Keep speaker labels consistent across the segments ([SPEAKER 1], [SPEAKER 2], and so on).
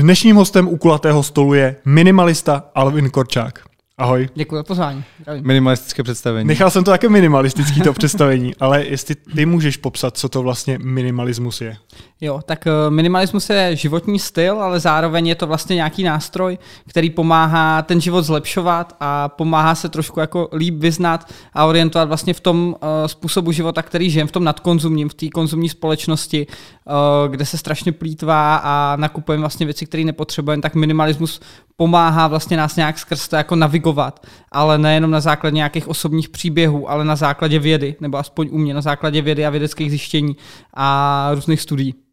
[SPEAKER 1] Dnešním hostem u kulatého stolu je minimalista Alvin Korčák. Ahoj.
[SPEAKER 2] Děkuji za pozvání.
[SPEAKER 3] Minimalistické představení.
[SPEAKER 1] Nechal jsem to také minimalistický to představení, ale jestli ty můžeš popsat, co to vlastně minimalismus je.
[SPEAKER 2] Jo, tak eh, minimalismus je životní styl, ale zároveň je to vlastně nějaký nástroj, který pomáhá ten život zlepšovat a pomáhá se trošku jako líp vyznat a orientovat vlastně v tom uh, způsobu života, který žijem, v tom nadkonzumním, v té konzumní společnosti, uh, kde se strašně plítvá a nakupujeme vlastně věci, které nepotřebujeme, tak minimalismus pomáhá vlastně nás nějak skrz to jako navigovat, ale nejenom na základě nějakých osobních příběhů, ale na základě vědy, nebo aspoň u mě, na základě vědy a vědeckých zjištění a různých studií.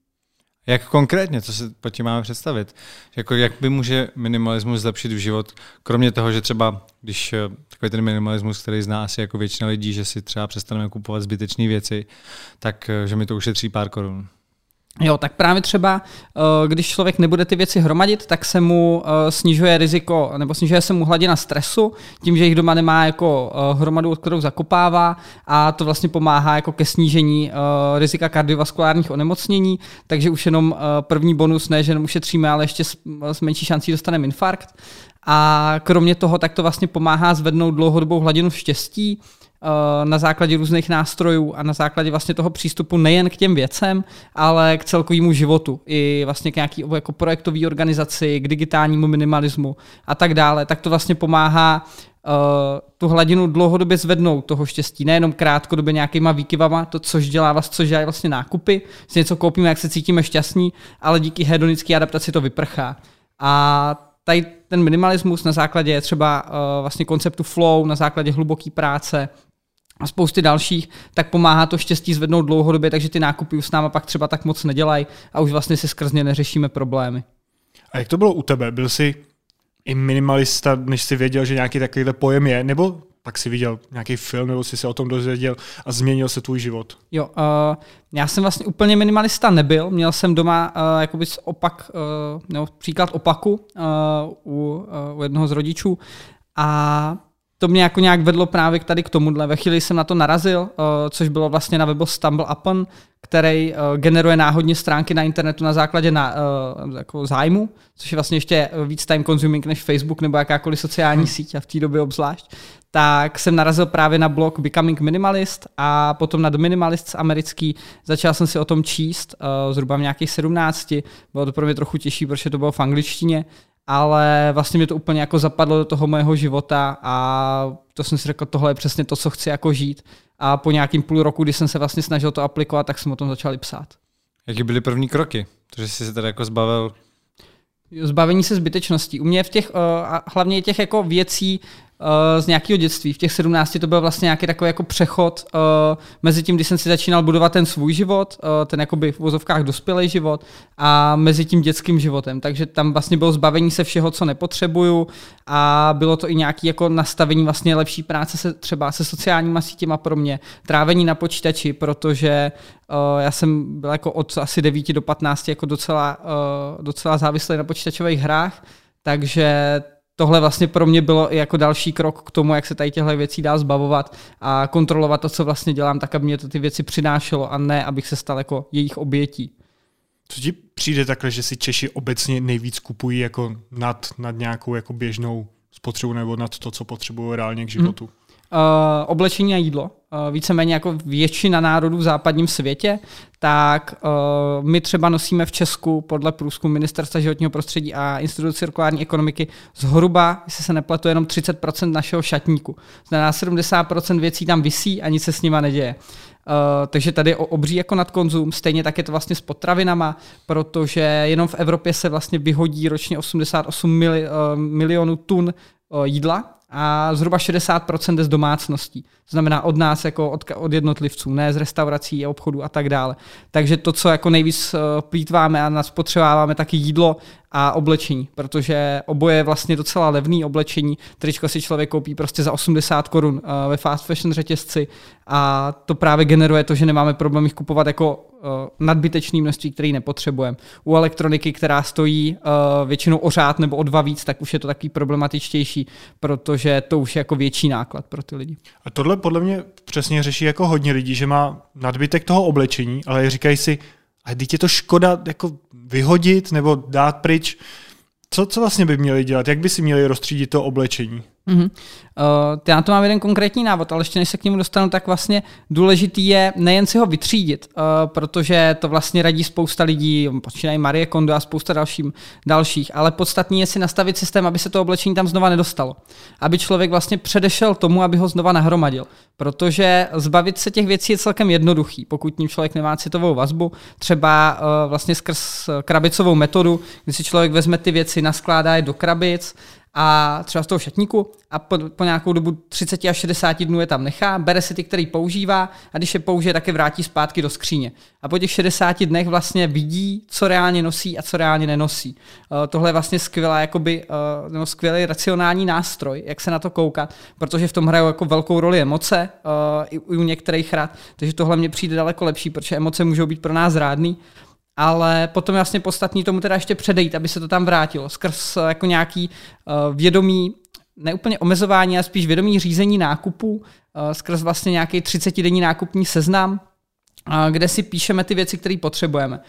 [SPEAKER 3] Jak konkrétně, co se po tím máme představit? Jako jak by může minimalismus zlepšit v život, kromě toho, že třeba, když eh, takový ten minimalismus, který zná asi jako většina lidí, že si třeba přestaneme kupovat zbytečné věci, tak eh, že mi to ušetří pár korun.
[SPEAKER 2] Jo, tak právě třeba, eh, když člověk nebude ty věci hromadit, tak se mu eh, snižuje riziko, nebo snižuje se mu hladina stresu, tím, že jich doma nemá jako eh, hromadu, kterou zakopává a to vlastně pomáhá jako ke snížení rizika kardiovaskulárních onemocnění, takže už jenom první bonus, ne, že jenom ušetříme, ale ještě s menší šancí dostaneme infarkt. A kromě toho, tak to vlastně pomáhá zvednout dlouhodobou hladinu štěstí, na základě různých nástrojů a na základě vlastně toho přístupu nejen k těm věcem, ale k celkovému životu, i vlastně k nějaký jako projektové organizaci, k digitálnímu minimalismu a tak dále, tak to vlastně pomáhá uh, tu hladinu dlouhodobě zvednout toho štěstí, nejenom krátkodobě nějakýma výkyvama, to, což dělá vás, což dělá vlastně nákupy, si něco koupíme, jak se cítíme šťastní, ale díky hedonické adaptaci to vyprchá. A tady ten minimalismus na základě třeba uh, vlastně konceptu flow, na základě hluboké práce, a spousty dalších, tak pomáhá to štěstí zvednout dlouhodobě, takže ty nákupy už s náma pak třeba tak moc nedělají a už vlastně si skrz ně neřešíme problémy.
[SPEAKER 1] A jak to bylo u tebe? Byl jsi i minimalista, než jsi věděl, že nějaký takovýhle pojem je, nebo pak si viděl nějaký film, nebo jsi se o tom dozvěděl a změnil se tvůj život?
[SPEAKER 2] Jo, uh, já jsem vlastně úplně minimalista nebyl, měl jsem doma uh, jakoby opak, uh, nebo příklad opaku uh, u, uh, u jednoho z rodičů a to mě jako nějak vedlo právě tady k tomuhle. Ve chvíli jsem na to narazil, uh, což bylo vlastně na webu Stumble Upon, který uh, generuje náhodně stránky na internetu na základě na, uh, jako zájmu, což je vlastně ještě víc time consuming než Facebook nebo jakákoliv sociální hmm. síť a v té době obzvlášť. Tak jsem narazil právě na blog Becoming Minimalist a potom na The Minimalists americký. Začal jsem si o tom číst uh, zhruba v nějakých 17. Bylo to pro mě trochu těžší, protože to bylo v angličtině ale vlastně mi to úplně jako zapadlo do toho mého života a to jsem si řekl, tohle je přesně to, co chci jako žít. A po nějakým půl roku, kdy jsem se vlastně snažil to aplikovat, tak jsem o tom začal psát.
[SPEAKER 3] Jaké byly první kroky? To, jsi se tady jako zbavil
[SPEAKER 2] Zbavení se zbytečností. U mě v těch, uh, hlavně těch jako věcí, uh, z nějakého dětství. V těch 17 to byl vlastně nějaký takový jako přechod uh, mezi tím, kdy jsem si začínal budovat ten svůj život, uh, ten jakoby v vozovkách dospělý život a mezi tím dětským životem. Takže tam vlastně bylo zbavení se všeho, co nepotřebuju a bylo to i nějaké jako nastavení vlastně lepší práce se třeba se sociálníma sítěma pro mě, trávení na počítači, protože uh, já jsem byl jako od asi 9 do 15 jako docela, uh, docela závislý na počítačových hrách, takže tohle vlastně pro mě bylo i jako další krok k tomu, jak se tady těchto věcí dá zbavovat a kontrolovat to, co vlastně dělám, tak aby mě to ty věci přinášelo a ne, abych se stal jako jejich obětí.
[SPEAKER 1] Co ti přijde takhle, že si Češi obecně nejvíc kupují jako nad, nad nějakou jako běžnou spotřebu nebo nad to, co potřebují reálně k životu? Hmm.
[SPEAKER 2] Uh, oblečení a jídlo. Uh, víceméně jako většina národů v západním světě, tak uh, my třeba nosíme v Česku podle průzkumu Ministerstva životního prostředí a Institutu cirkulární ekonomiky zhruba, jestli se nepletu, jenom 30% našeho šatníku. Znamená 70% věcí tam visí a nic se s nima neděje. Uh, takže tady o obří jako nadkonzum, stejně tak je to vlastně s potravinama, protože jenom v Evropě se vlastně vyhodí ročně 88 mili, uh, milionů tun jídla, a zhruba 60% jde z domácností. To znamená od nás, jako od, od jednotlivců, ne z restaurací, obchodů a tak dále. Takže to, co jako nejvíc uh, plítváme a nás potřebováváme, taky jídlo a oblečení, protože oboje je vlastně docela levný oblečení. Tričko si člověk koupí prostě za 80 korun uh, ve fast fashion řetězci a to právě generuje to, že nemáme problém jich kupovat jako uh, nadbytečný množství, který nepotřebujeme. U elektroniky, která stojí většinou o řád nebo o dva víc, tak už je to taky problematičtější, protože to už je jako větší náklad pro ty lidi.
[SPEAKER 1] A tohle podle mě přesně řeší jako hodně lidí, že má nadbytek toho oblečení, ale říkají si, a teď je to škoda jako vyhodit nebo dát pryč. Co, co vlastně by měli dělat? Jak by si měli rozstřídit to oblečení?
[SPEAKER 2] Mm-hmm. Uh, já to mám jeden konkrétní návod, ale ještě než se k němu dostanu, tak vlastně důležitý je nejen si ho vytřídit, uh, protože to vlastně radí spousta lidí, počínají Marie Kondo a spousta dalším, dalších, ale podstatný je si nastavit systém, aby se to oblečení tam znova nedostalo. Aby člověk vlastně předešel tomu, aby ho znova nahromadil. Protože zbavit se těch věcí je celkem jednoduchý, pokud ním člověk nemá citovou vazbu, třeba uh, vlastně skrz krabicovou metodu, kdy si člověk vezme ty věci, naskládá je do krabic, a třeba z toho šatníku a po, po nějakou dobu 30 až 60 dnů je tam nechá, bere si ty, který používá a když je použije, tak je vrátí zpátky do skříně. A po těch 60 dnech vlastně vidí, co reálně nosí a co reálně nenosí. Uh, tohle je vlastně skvělá, jakoby, uh, nebo skvělý racionální nástroj, jak se na to koukat, protože v tom hrajou jako velkou roli emoce, uh, i u některých rad, takže tohle mě přijde daleko lepší, protože emoce můžou být pro nás rádný ale potom jasně podstatný tomu teda ještě předejít, aby se to tam vrátilo, skrz jako nějaký uh, vědomí, neúplně omezování, ale spíš vědomí řízení nákupů, uh, skrz vlastně nějaký 30-denní nákupní seznam, kde si píšeme ty věci, které potřebujeme.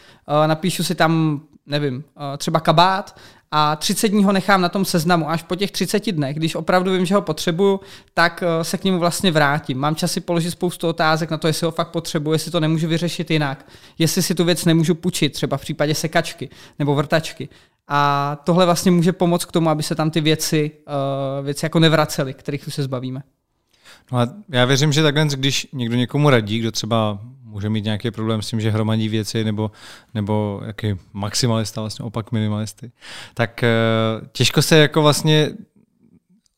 [SPEAKER 2] Napíšu si tam, nevím, třeba kabát a 30 dní ho nechám na tom seznamu. Až po těch 30 dnech, když opravdu vím, že ho potřebuju, tak eh, se k němu vlastně vrátím. Mám čas si položit spoustu otázek na to, jestli ho fakt potřebuji, jestli to nemůžu vyřešit jinak, jestli si tu věc nemůžu půjčit, třeba v případě sekačky nebo vrtačky. A tohle vlastně může pomoct k tomu, aby se tam ty věci, uh, věci jako nevracely, kterých se zbavíme.
[SPEAKER 3] No a já věřím, že takhle, když někdo někomu radí, kdo třeba může mít nějaký problém s tím, že hromadí věci nebo, nebo jaký maximalista, vlastně opak minimalisty, tak eh, těžko se jako vlastně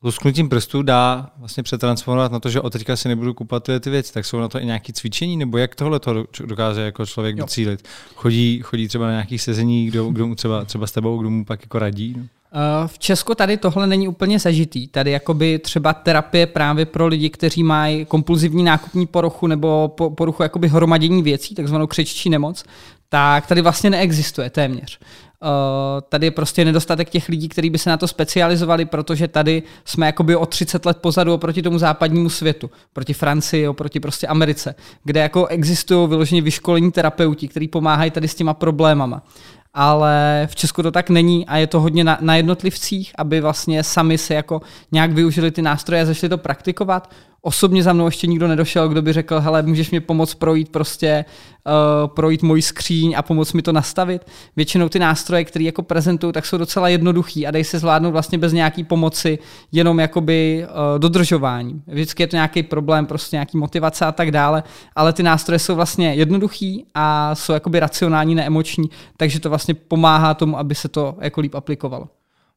[SPEAKER 3] lusknutím prstů dá vlastně přetransformovat na to, že od teďka si nebudu kupovat ty, ty věci, tak jsou na to i nějaké cvičení, nebo jak tohle to dokáže jako člověk jo. docílit? Chodí, chodí třeba na nějakých sezení, kdo, kdo mu třeba, třeba s tebou, kdo mu pak jako radí? No?
[SPEAKER 2] Eh, v Česku tady tohle není úplně zažitý. Tady jakoby třeba terapie právě pro lidi, kteří mají kompulzivní nákupní poruchu nebo poruchu jakoby hromadění věcí, takzvanou křeččí nemoc, tak tady vlastně neexistuje téměř. Uh, tady je prostě nedostatek těch lidí, kteří by se na to specializovali, protože tady jsme jakoby o 30 let pozadu oproti tomu západnímu světu, proti Francii, oproti prostě Americe, kde jako existují vyloženě vyškolení terapeuti, kteří pomáhají tady s těma problémama ale v Česku to tak není a je to hodně na, na jednotlivcích, aby vlastně sami se jako nějak využili ty nástroje a začali to praktikovat. Osobně za mnou ještě nikdo nedošel, kdo by řekl, hele, můžeš mě pomoct projít prostě, uh, projít můj skříň a pomoct mi to nastavit. Většinou ty nástroje, které jako prezentují, tak jsou docela jednoduchý a dají se zvládnout vlastně bez nějaký pomoci, jenom jakoby uh, dodržování. Vždycky je to nějaký problém, prostě nějaký motivace a tak dále, ale ty nástroje jsou vlastně jednoduchý a jsou jakoby racionální, neemoční, takže to vlastně pomáhá tomu, aby se to jako líp aplikovalo.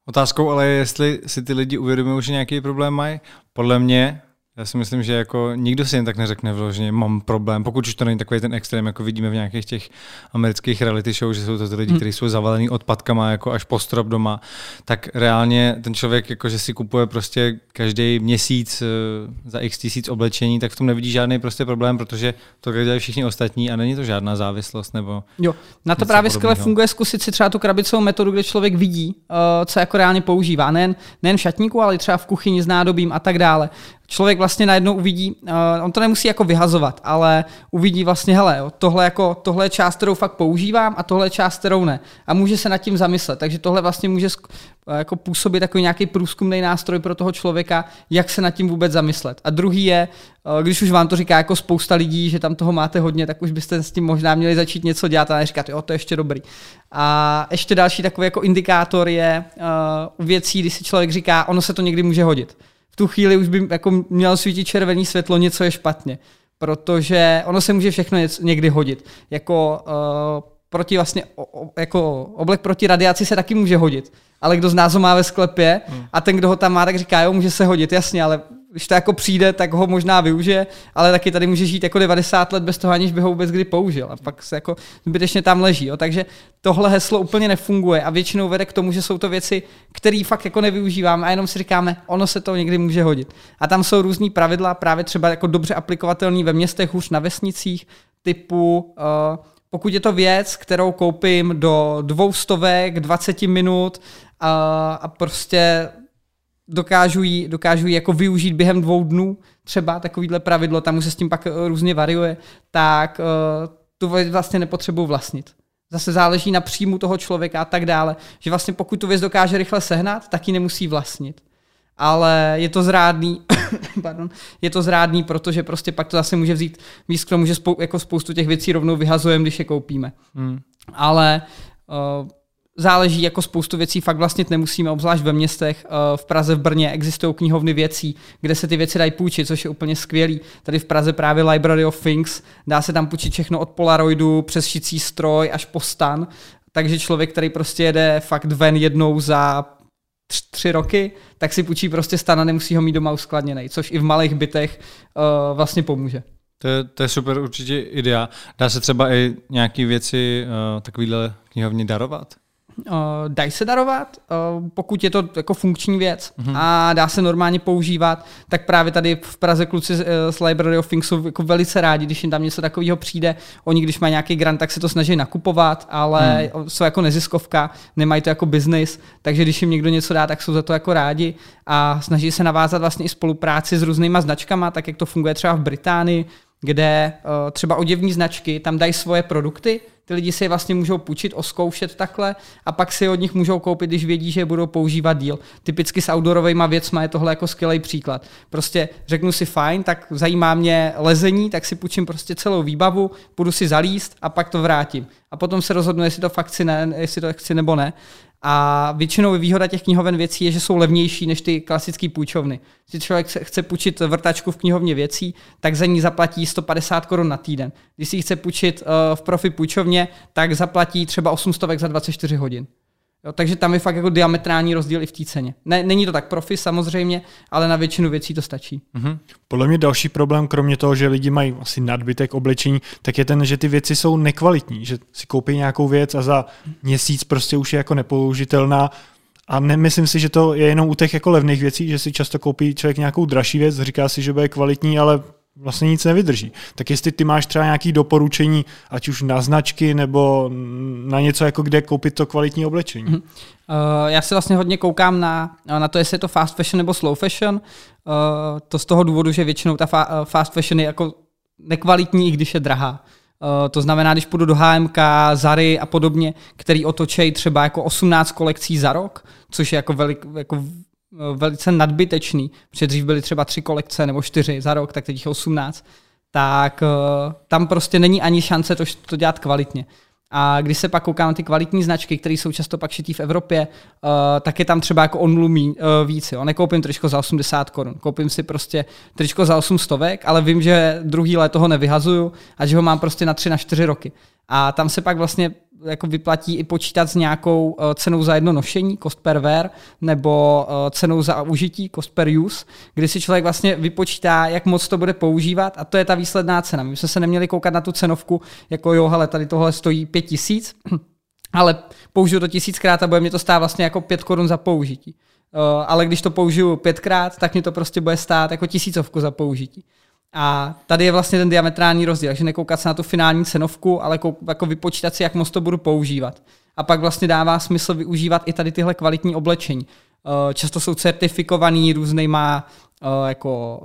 [SPEAKER 3] Otázkou ale je, jestli si ty lidi uvědomují, že nějaký problém mají. Podle mě já si myslím, že jako nikdo si jen tak neřekne vložně, mám problém, pokud už to není takový ten extrém, jako vidíme v nějakých těch amerických reality show, že jsou to ty lidi, hmm. kteří jsou zavalený odpadkama jako až po strop doma, tak reálně ten člověk, jako že si kupuje prostě každý měsíc eh, za x tisíc oblečení, tak v tom nevidí žádný prostě problém, protože to dělají všichni ostatní a není to žádná závislost. Nebo
[SPEAKER 2] jo, na to právě skvěle funguje zkusit si třeba tu krabicovou metodu, kde člověk vidí, eh, co jako reálně používá. Nejen, nejen v šatníku, ale třeba v kuchyni s nádobím a tak dále člověk vlastně najednou uvidí, uh, on to nemusí jako vyhazovat, ale uvidí vlastně, hele, tohle, jako, tohle je část, kterou fakt používám a tohle je část, kterou ne. A může se nad tím zamyslet. Takže tohle vlastně může uh, jako působit jako nějaký průzkumný nástroj pro toho člověka, jak se nad tím vůbec zamyslet. A druhý je, uh, když už vám to říká jako spousta lidí, že tam toho máte hodně, tak už byste s tím možná měli začít něco dělat a neříkat, jo, to je ještě dobrý. A ještě další takový jako indikátor je uh, u věcí, kdy si člověk říká, ono se to někdy může hodit v tu chvíli už by jako mělo svítit červený světlo, něco je špatně. Protože ono se může všechno někdy hodit. Jako uh, proti vlastně, o, jako oblek proti radiaci se taky může hodit. Ale kdo z nás ho má ve sklepě hmm. a ten, kdo ho tam má, tak říká, jo, může se hodit, jasně, ale když to jako přijde, tak ho možná využije, ale taky tady může žít jako 90 let bez toho, aniž by ho vůbec kdy použil. A pak se jako zbytečně tam leží. Jo. Takže tohle heslo úplně nefunguje a většinou vede k tomu, že jsou to věci, které fakt jako nevyužíváme a jenom si říkáme, ono se to někdy může hodit. A tam jsou různý pravidla, právě třeba jako dobře aplikovatelný ve městech, už na vesnicích, typu uh, pokud je to věc, kterou koupím do dvou stovek, 20 minut a, a prostě dokážu ji, dokážu ji jako využít během dvou dnů, třeba takovýhle pravidlo, tam už se s tím pak různě variuje, tak uh, tu věc vlastně nepotřebuji vlastnit. Zase záleží na příjmu toho člověka a tak dále. Že vlastně pokud tu věc dokáže rychle sehnat, tak ji nemusí vlastnit. Ale je to zrádný, pardon, je to zrádný, protože prostě pak to zase může vzít víc k tomu, že spou, jako spoustu těch věcí rovnou vyhazujeme, když je koupíme. Hmm. Ale uh, záleží jako spoustu věcí, fakt vlastnit nemusíme, obzvlášť ve městech. Uh, v Praze, v Brně existují knihovny věcí, kde se ty věci dají půjčit, což je úplně skvělý. Tady v Praze právě Library of Things, dá se tam půjčit všechno od Polaroidu přes šicí stroj až po stan, takže člověk, který prostě jede fakt ven jednou za tři, roky, tak si půjčí prostě stan a nemusí ho mít doma uskladněný, což i v malých bytech uh, vlastně pomůže.
[SPEAKER 3] To je, to je super určitě idea. Dá se třeba i nějaké věci uh, takovýhle knihovně darovat?
[SPEAKER 2] Uh, dají se darovat, uh, pokud je to jako funkční věc mm-hmm. a dá se normálně používat, tak právě tady v Praze kluci z Library of Things jsou jako velice rádi, když jim tam něco takového přijde. Oni, když mají nějaký grant, tak se to snaží nakupovat, ale mm. jsou jako neziskovka, nemají to jako business, takže když jim někdo něco dá, tak jsou za to jako rádi a snaží se navázat vlastně i spolupráci s různýma značkama, tak jak to funguje třeba v Británii, kde uh, třeba oděvní značky tam dají svoje produkty, ty lidi si je vlastně můžou půjčit, oskoušet takhle a pak si od nich můžou koupit, když vědí, že je budou používat díl. Typicky s outdoorovými věcmi je tohle jako skvělý příklad. Prostě řeknu si fajn, tak zajímá mě lezení, tak si půjčím prostě celou výbavu, budu si zalíst a pak to vrátím. A potom se rozhodnu, jestli to fakt chci, ne, jestli to chci nebo ne. A většinou výhoda těch knihoven věcí je, že jsou levnější než ty klasické půjčovny. Když člověk chce půjčit vrtačku v knihovně věcí, tak za ní zaplatí 150 korun na týden. Když si ji chce půjčit uh, v profi půjčovně, tak zaplatí třeba 800 za 24 hodin. Jo, takže tam je fakt jako diametrální rozdíl i v té ceně. Ne, není to tak profi samozřejmě, ale na většinu věcí to stačí.
[SPEAKER 1] Mm-hmm. Podle mě další problém, kromě toho, že lidi mají asi nadbytek oblečení, tak je ten, že ty věci jsou nekvalitní, že si koupí nějakou věc a za měsíc prostě už je jako nepoužitelná. A nemyslím si, že to je jenom u těch jako levných věcí, že si často koupí člověk nějakou dražší věc, říká si, že bude kvalitní, ale vlastně nic nevydrží. Tak jestli ty máš třeba nějaké doporučení, ať už na značky nebo na něco, jako kde koupit to kvalitní oblečení.
[SPEAKER 2] Uh, já se vlastně hodně koukám na, na to, jestli je to fast fashion nebo slow fashion. Uh, to z toho důvodu, že většinou ta fa- uh, fast fashion je jako nekvalitní, i když je drahá. To znamená, když půjdu do HMK, Zary a podobně, který otočejí třeba jako 18 kolekcí za rok, což je jako, velik, jako Eh, velice nadbytečný, protože dřív byly třeba tři kolekce nebo čtyři za rok, tak teď jich 18, tak uh, tam prostě není ani šance to, to dělat kvalitně. A když se pak koukám na ty kvalitní značky, které jsou často pak šitý v Evropě, uh, tak je tam třeba jako o nulu uh, víc. Jo. Nekoupím tričko za 80 korun, koupím si prostě tričko za 8 stovek, ale vím, že druhý let toho nevyhazuju a že ho mám prostě na 3 na 4 roky. A tam se pak vlastně jako vyplatí i počítat s nějakou uh, cenou za jedno nošení, cost per wear, nebo uh, cenou za užití, cost per use, kdy si člověk vlastně vypočítá, jak moc to bude používat a to je ta výsledná cena. My jsme se neměli koukat na tu cenovku, jako jo, hele, tady tohle stojí pět tisíc, ale použiju to tisíckrát a bude mě to stát vlastně jako pět korun za použití. Uh, ale když to použiju pětkrát, tak mi to prostě bude stát jako tisícovku za použití. A tady je vlastně ten diametrální rozdíl, takže nekoukat se na tu finální cenovku, ale kou, jako vypočítat si, jak moc to budu používat. A pak vlastně dává smysl využívat i tady tyhle kvalitní oblečení. Eh, často jsou certifikovaný různýma eh, jako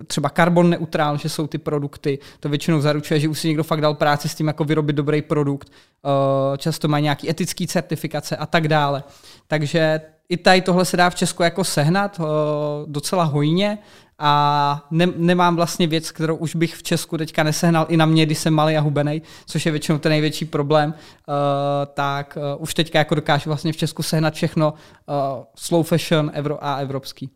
[SPEAKER 2] eh, třeba carbon neutrál, že jsou ty produkty, to většinou zaručuje, že už si někdo fakt dal práci s tím, jako vyrobit dobrý produkt. Často mají nějaký etický certifikace a tak dále. Takže i tady tohle se dá v Česku jako sehnat docela hojně a ne, nemám vlastně věc, kterou už bych v Česku teďka nesehnal i na mě, když jsem malý a hubený, což je většinou ten největší problém, uh, tak uh, už teďka jako dokážu vlastně v Česku sehnat všechno uh, slow fashion evro a evropský.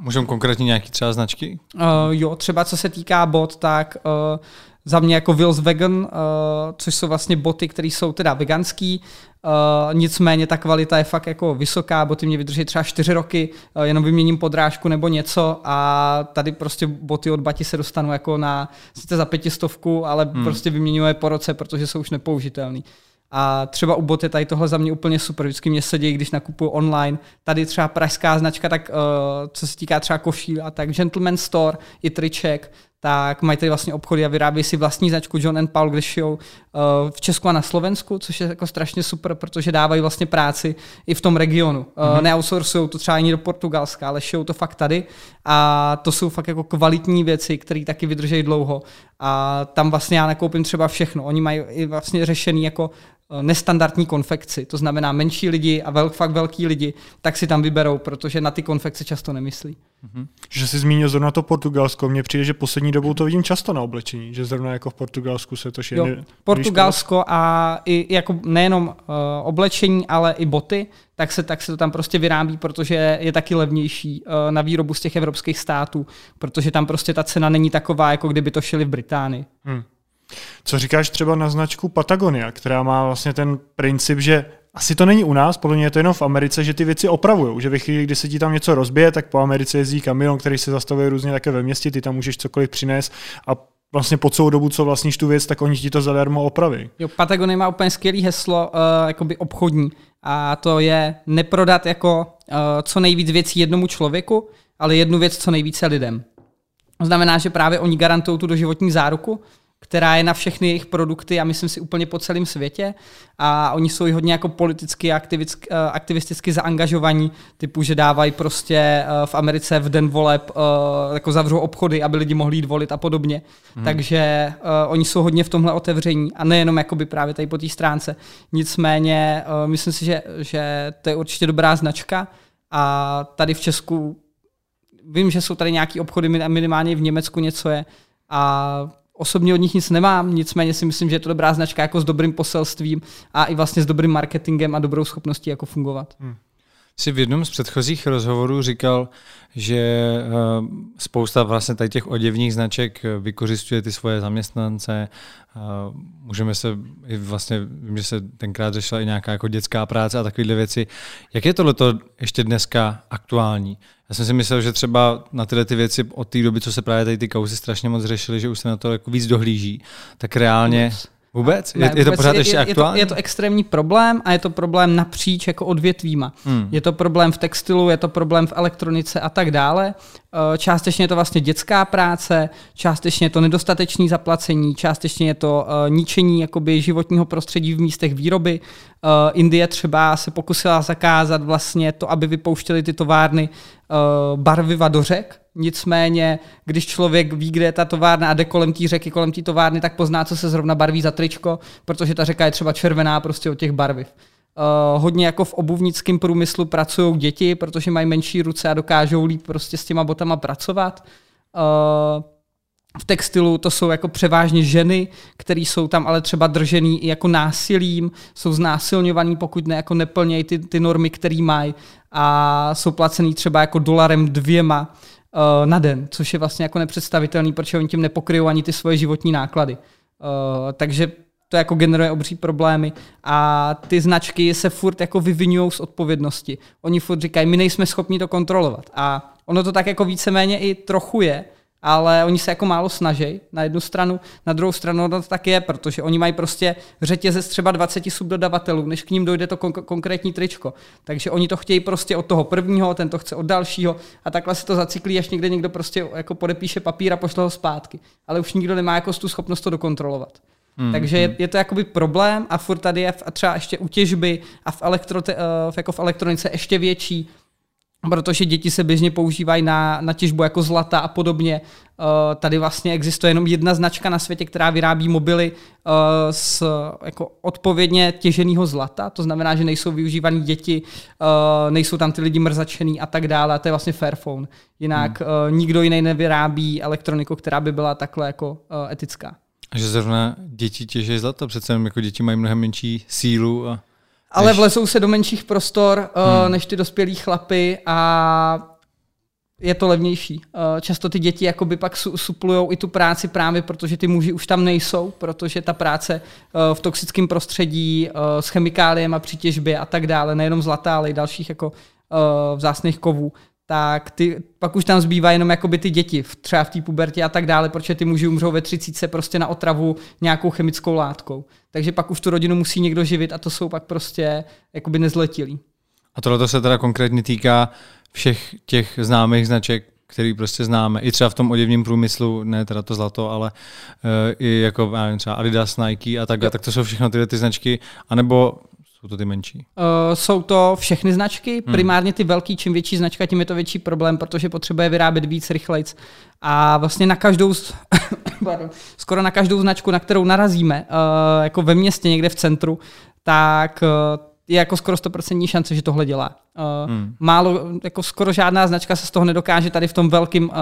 [SPEAKER 3] Můžeme konkrétně nějaký třeba značky?
[SPEAKER 2] Uh, jo, třeba co se týká bot, tak uh, za mě jako Wills Vegan, uh, což jsou vlastně boty, které jsou teda veganský, uh, nicméně ta kvalita je fakt jako vysoká, boty mě vydrží třeba 4 roky, uh, jenom vyměním podrážku nebo něco a tady prostě boty od Bati se dostanou jako na sice za pětistovku, ale hmm. prostě vyměňuje po roce, protože jsou už nepoužitelný. A třeba u boty tady tohle za mě úplně super. Vždycky mě se děje, když nakupuju online. Tady třeba pražská značka, tak uh, co se týká třeba koší a tak Gentleman Store i triček, tak mají tady vlastně obchody a vyrábí si vlastní značku John and Paul, kde šijou uh, v Česku a na Slovensku, což je jako strašně super, protože dávají vlastně práci i v tom regionu. Mm-hmm. Neoutsourcují to třeba ani do Portugalska, ale šijou to fakt tady a to jsou fakt jako kvalitní věci, které taky vydrží dlouho a tam vlastně já nakoupím třeba všechno. Oni mají i vlastně řešený jako Eh, nestandardní konfekci, to znamená menší lidi a velk, fakt velký lidi, tak si tam vyberou, protože na ty konfekce často nemyslí.
[SPEAKER 1] Mm-hmm. Že jsi zmínil zrovna to Portugalsko, mně přijde, že poslední dobou to vidím často na oblečení, že zrovna jako v Portugalsku se to
[SPEAKER 2] jo, Portugalsko a i jako nejenom uh, oblečení, ale i boty, tak se, tak se to tam prostě vyrábí, protože je taky levnější uh, na výrobu z těch evropských států, protože tam prostě ta cena není taková, jako kdyby to šili v Británii. Hmm.
[SPEAKER 1] Co říkáš třeba na značku Patagonia, která má vlastně ten princip, že asi to není u nás, podle mě je to jenom v Americe, že ty věci opravují. Že ve chvíli, kdy se ti tam něco rozbije, tak po Americe jezdí kamion, který se zastavuje různě také ve městě, ty tam můžeš cokoliv přinést a vlastně po celou dobu, co vlastníš tu věc, tak oni ti to zadarmo opraví.
[SPEAKER 2] Jo, Patagonia má úplně skvělé heslo, uh, jakoby obchodní, a to je neprodat jako uh, co nejvíc věcí jednomu člověku, ale jednu věc co nejvíce lidem. To znamená, že právě oni garantují tu doživotní záruku, která je na všechny jejich produkty a myslím si úplně po celém světě a oni jsou i hodně jako politicky aktivisticky, eh, aktivisticky zaangažovaní, typu, že dávají prostě eh, v Americe v den voleb eh, jako zavřou obchody, aby lidi mohli jít volit a podobně. Hmm. Takže oni jsou hodně v tomhle otevření a nejenom jakoby právě tady po té stránce. Nicméně myslím si, že, že to je určitě dobrá značka a tady v Česku vím, že jsou tady nějaký obchody, minimálně v Německu něco je a Osobně od nich nic nemám, nicméně si myslím, že je to dobrá značka jako s dobrým poselstvím a i vlastně s dobrým marketingem a dobrou schopností jako fungovat. Hmm.
[SPEAKER 3] Jsi v jednom z předchozích rozhovorů říkal, že eh, spousta vlastně tady těch oděvních značek vykořistuje ty svoje zaměstnance. Eh, můžeme se vlastně, vím, že se tenkrát řešila i nějaká jako dětská práce a takovéhle věci. Jak je tohle ještě dneska aktuální? Já jsem si myslel, že třeba na tyhle ty věci od té doby, co se právě tady ty kauzy strašně moc řešily, že už se na to jako víc dohlíží, tak reálně... Vůbec. Vůbec? Ne, je, je to pořád je, ještě je, aktuální?
[SPEAKER 2] Je to, je to extrémní problém a je to problém napříč jako odvětvíma. Hmm. Je to problém v textilu, je to problém v elektronice a tak dále. Eh, částečně je to vlastně dětská práce, částečně je to nedostatečné zaplacení, částečně je to uh, ničení jakoby životního prostředí v místech výroby. Uh, Indie třeba se pokusila zakázat vlastně to, aby vypouštěly ty továrny uh, barviva do řek, Nicméně, když člověk ví, kde je ta továrna a jde kolem té řeky, kolem té továrny, tak pozná, co se zrovna barví za tričko, protože ta řeka je třeba červená prostě od těch barviv. Uh, hodně jako v obuvnickém průmyslu pracují děti, protože mají menší ruce a dokážou líp prostě s těma botama pracovat. Uh, v textilu to jsou jako převážně ženy, které jsou tam ale třeba držený i jako násilím, jsou znásilňovaný, pokud ne, jako neplnějí ty, ty normy, které mají a jsou placený třeba jako dolarem dvěma uh, na den, což je vlastně jako nepředstavitelný, protože oni tím nepokryjou ani ty svoje životní náklady. Uh, takže to jako generuje obří problémy a ty značky se furt jako vyvinují z odpovědnosti. Oni furt říkají, my nejsme schopni to kontrolovat a ono to tak jako víceméně i trochu je, ale oni se jako málo snaží na jednu stranu, na druhou stranu to tak je, protože oni mají prostě řetězec třeba 20 subdodavatelů, než k ním dojde to kon- konkrétní tričko. Takže oni to chtějí prostě od toho prvního, ten to chce od dalšího a takhle se to zacyklí, až někde někdo prostě jako podepíše papír a pošle ho zpátky. Ale už nikdo nemá jako tu schopnost to dokontrolovat. Hmm, Takže je, hmm. je to jakoby problém a furt tady je a třeba ještě u těžby a v, elektro, uh, jako v elektronice ještě větší, protože děti se běžně používají na, na těžbu jako zlata a podobně. Uh, tady vlastně existuje jenom jedna značka na světě, která vyrábí mobily z jako odpovědně těženého zlata, to znamená, že nejsou využívaný děti, nejsou tam ty lidi mrzačený a tak dále, a to je vlastně Fairphone. Jinak hmm. nikdo jiný nevyrábí elektroniku, která by byla takhle jako etická.
[SPEAKER 3] Že zrovna děti těží zlato, přece jako děti mají mnohem menší sílu a
[SPEAKER 2] ale než... vlezou se do menších prostor uh, hmm. než ty dospělí chlapy a je to levnější. Uh, často ty děti jakoby pak su- suplujou i tu práci právě, protože ty muži už tam nejsou, protože ta práce uh, v toxickém prostředí uh, s chemikáliemi a při těžbě a tak dále, nejenom zlatá, ale i dalších jako vzácných kovů, tak ty, pak už tam zbývá jenom jakoby ty děti, třeba v té pubertě a tak dále, protože ty muži umřou ve třicíce prostě na otravu nějakou chemickou látkou. Takže pak už tu rodinu musí někdo živit a to jsou pak prostě jakoby nezletilí.
[SPEAKER 3] A tohle se teda konkrétně týká všech těch známých značek který prostě známe. I třeba v tom oděvním průmyslu, ne teda to zlato, ale uh, i jako já nevím, třeba Adidas, Nike a tak, tak to jsou všechno tyhle ty značky, anebo jsou to ty menší?
[SPEAKER 2] Uh, jsou to všechny značky, hmm. primárně ty velký, čím větší značka, tím je to větší problém, protože potřebuje vyrábět víc rychlejc. A vlastně na každou, skoro na každou značku, na kterou narazíme, uh, jako ve městě, někde v centru, tak uh, je jako skoro 100% šance, že tohle dělá. Uh, hmm. Málo, jako skoro žádná značka se z toho nedokáže tady v tom velkým, uh,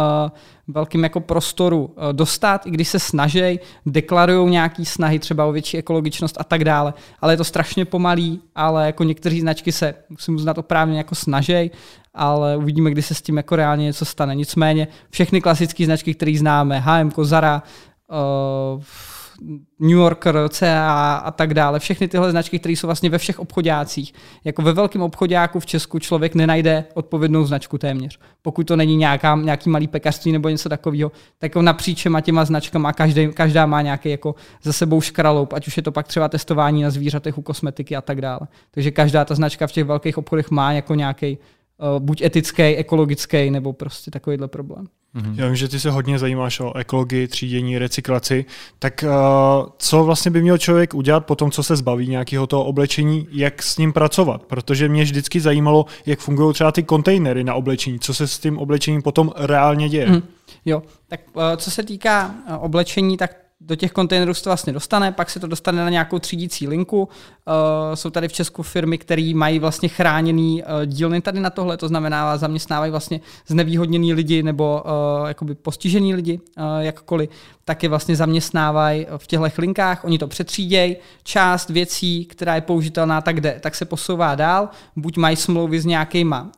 [SPEAKER 2] velkým jako prostoru uh, dostat, i když se snaží, deklarují nějaký snahy třeba o větší ekologičnost a tak dále. Ale je to strašně pomalý, ale jako některé značky se, musím uznat, oprávně jako snaží, ale uvidíme, kdy se s tím jako reálně něco stane. Nicméně všechny klasické značky, které známe, H&M, Zara, uh, New Yorker, CA a tak dále. Všechny tyhle značky, které jsou vlastně ve všech obchodácích. Jako ve velkém obchodáku v Česku člověk nenajde odpovědnou značku téměř. Pokud to není nějaká, nějaký malý pekařství nebo něco takového, tak jako napříč těma těma značkama každý, každá má nějaký jako za sebou škraloup, ať už je to pak třeba testování na zvířatech u kosmetiky a tak dále. Takže každá ta značka v těch velkých obchodech má jako nějaký uh, buď etický, ekologický nebo prostě takovýhle problém.
[SPEAKER 1] Mm-hmm. Já vím, že ty se hodně zajímáš o ekologii, třídění, recyklaci. Tak uh, co vlastně by měl člověk udělat po tom, co se zbaví nějakého toho oblečení, jak s ním pracovat? Protože mě vždycky zajímalo, jak fungují třeba ty kontejnery na oblečení, co se s tím oblečením potom reálně děje. Mm.
[SPEAKER 2] Jo, tak uh, co se týká uh, oblečení, tak do těch kontejnerů se to vlastně dostane, pak se to dostane na nějakou třídící linku. Uh, jsou tady v Česku firmy, které mají vlastně chráněný uh, dílny tady na tohle, to znamená, zaměstnávají vlastně znevýhodněný lidi nebo uh, jakoby postižený lidi, jakkoliv, tak je vlastně zaměstnávají v těchto linkách, oni to přetřídějí, část věcí, která je použitelná, tak jde, tak se posouvá dál, buď mají smlouvy s nějakýma,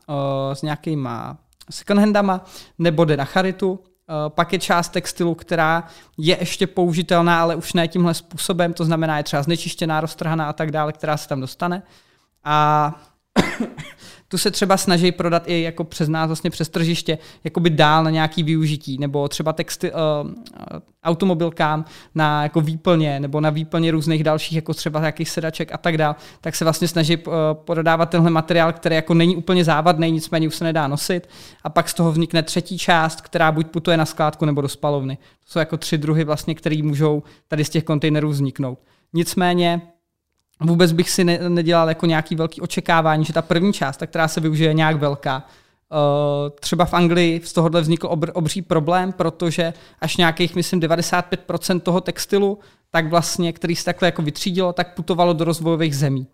[SPEAKER 2] s nějakýma secondhandama, nebo jde na charitu, Eh, pak je část textilu, která je ještě použitelná, ale už ne tímhle způsobem, to znamená je třeba znečištěná, roztrhaná a tak dále, která se tam dostane. A tu se třeba snaží prodat i jako přes nás, vlastně přes tržiště, jakoby dál na nějaký využití, nebo třeba texty, uh, automobilkám na jako výplně, nebo na výplně různých dalších, jako třeba nějakých sedaček a tak dále, tak se vlastně snaží uh, prodávat tenhle materiál, který jako není úplně závadný, nicméně už se nedá nosit. A pak z toho vznikne třetí část, která buď putuje na skládku nebo do spalovny. To jsou jako tři druhy, vlastně, které můžou tady z těch kontejnerů vzniknout. Nicméně vůbec bych si ne, nedělal jako nějaký velký očekávání, že ta první část, ta, která se využije, je nějak velká. Uh, třeba v Anglii z tohohle vznikl obr, obří problém, protože až nějakých, myslím, 95% toho textilu, tak vlastně, který se takhle jako vytřídilo, tak putovalo do rozvojových zemí.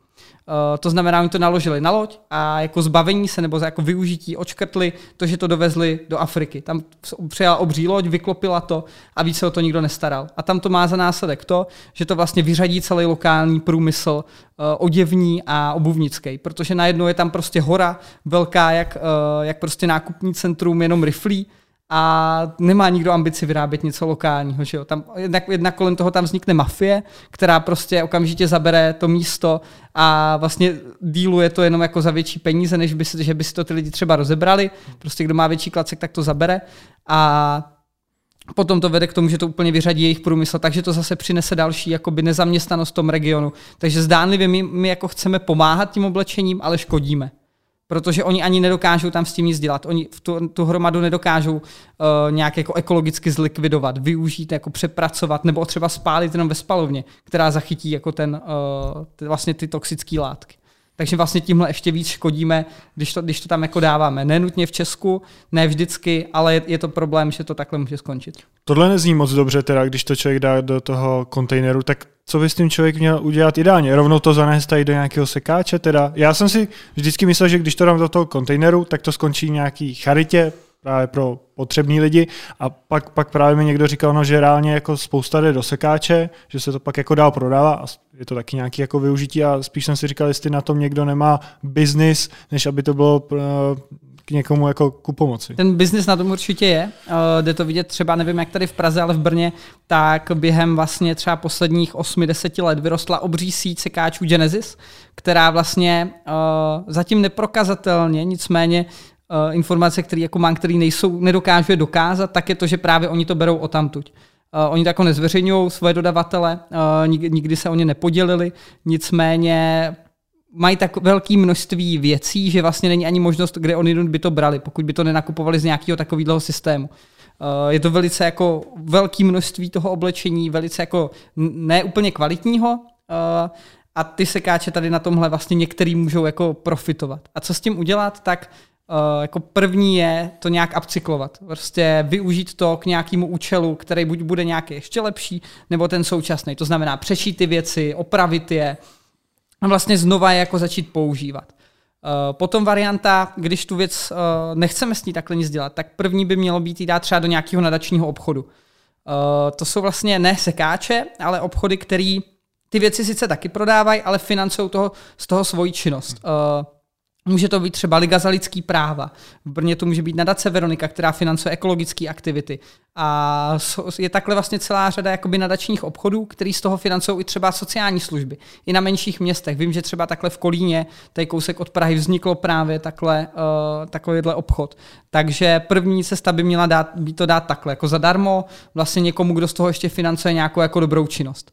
[SPEAKER 2] Uh, to znamená, oni to naložili na loď a jako zbavení se nebo za jako využití očkrtli to, že to dovezli do Afriky. Tam přijela obří loď, vyklopila to a víc se o to nikdo nestaral. A tam to má za následek to, že to vlastně vyřadí celý lokální průmysl uh, oděvní a obuvnický, protože najednou je tam prostě hora velká, jak, uh, jak prostě nákupní centrum, jenom riflí, a nemá nikdo ambici vyrábět něco lokálního. Že jo? Tam, jednak, jednak kolem toho tam vznikne mafie, která prostě okamžitě zabere to místo a vlastně díluje to jenom jako za větší peníze, než by si, že by si to ty lidi třeba rozebrali. Prostě kdo má větší klacek, tak to zabere. A potom to vede k tomu, že to úplně vyřadí jejich průmysl, takže to zase přinese další jakoby nezaměstnanost v tom regionu. Takže zdánlivě my, my jako chceme pomáhat tím oblečením, ale škodíme protože oni ani nedokážou tam s tím nic dělat. Oni tu, tu hromadu nedokážou uh, nějak jako ekologicky zlikvidovat, využít, jako přepracovat, nebo třeba spálit jenom ve spalovně, která zachytí jako ten, uh, vlastně ty toxické látky. Takže vlastně tímhle ještě víc škodíme, když to, když to tam jako dáváme. Nenutně v Česku, ne vždycky, ale je, je to problém, že to takhle může skončit.
[SPEAKER 1] Tohle nezní moc dobře, teda, když to člověk dá do toho kontejneru, tak co by s tím člověk měl udělat ideálně? Rovnou to zanést tady do nějakého sekáče? Teda? Já jsem si vždycky myslel, že když to dám do toho kontejneru, tak to skončí nějaký charitě, právě pro potřební lidi a pak, pak právě mi někdo říkal, no, že reálně jako spousta jde do sekáče, že se to pak jako dál prodává a je to taky nějaký jako využití a spíš jsem si říkal, jestli na tom někdo nemá biznis, než aby to bylo eh, k někomu jako ku pomoci.
[SPEAKER 2] Ten biznis na tom určitě je. Uh, jde to vidět třeba, nevím jak tady v Praze, ale v Brně, tak během vlastně třeba posledních 8-10 let vyrostla obří síť sekáčů Genesis, která vlastně uh, zatím neprokazatelně, nicméně uh, informace, které jako mám, které nejsou, nedokážu je dokázat, tak je to, že právě oni to berou o tamtuť. Uh, oni to jako nezveřejňují svoje dodavatele, uh, nikdy, nikdy se o ně nepodělili, nicméně mají tak velké množství věcí, že vlastně není ani možnost, kde oni by to brali, pokud by to nenakupovali z nějakého takového systému. Uh, je to velice jako velké množství toho oblečení, velice jako neúplně kvalitního uh, a ty sekáče tady na tomhle vlastně některý můžou jako profitovat. A co s tím udělat, tak Uh, jako první je to nějak upcyklovat. Prostě využít to k nějakému účelu, který buď bude nějaký ještě lepší, nebo ten současný. To znamená přešít ty věci, opravit je a vlastně znova je jako začít používat. Uh, potom varianta, když tu věc uh, nechceme s ní takhle nic dělat, tak první by mělo být jí dát třeba do nějakého nadačního obchodu. To jsou vlastně ne sekáče, ale obchody, které ty věci sice taky prodávají, ale financují toho, z toho svoji činnost. Uh, Může to být třeba Liga za lidský práva. V Brně to může být nadace Veronika, která financuje ekologické aktivity. A je takhle vlastně celá řada jakoby nadačních obchodů, který z toho financují i třeba sociální služby. I na menších městech. Vím, že třeba takhle v Kolíně, tady kousek od Prahy, vzniklo právě takhle, uh, takovýhle obchod. Takže první cesta by měla dát, být to dát takhle, jako zadarmo, vlastně někomu, kdo z toho ještě financuje nějakou jako dobrou činnost.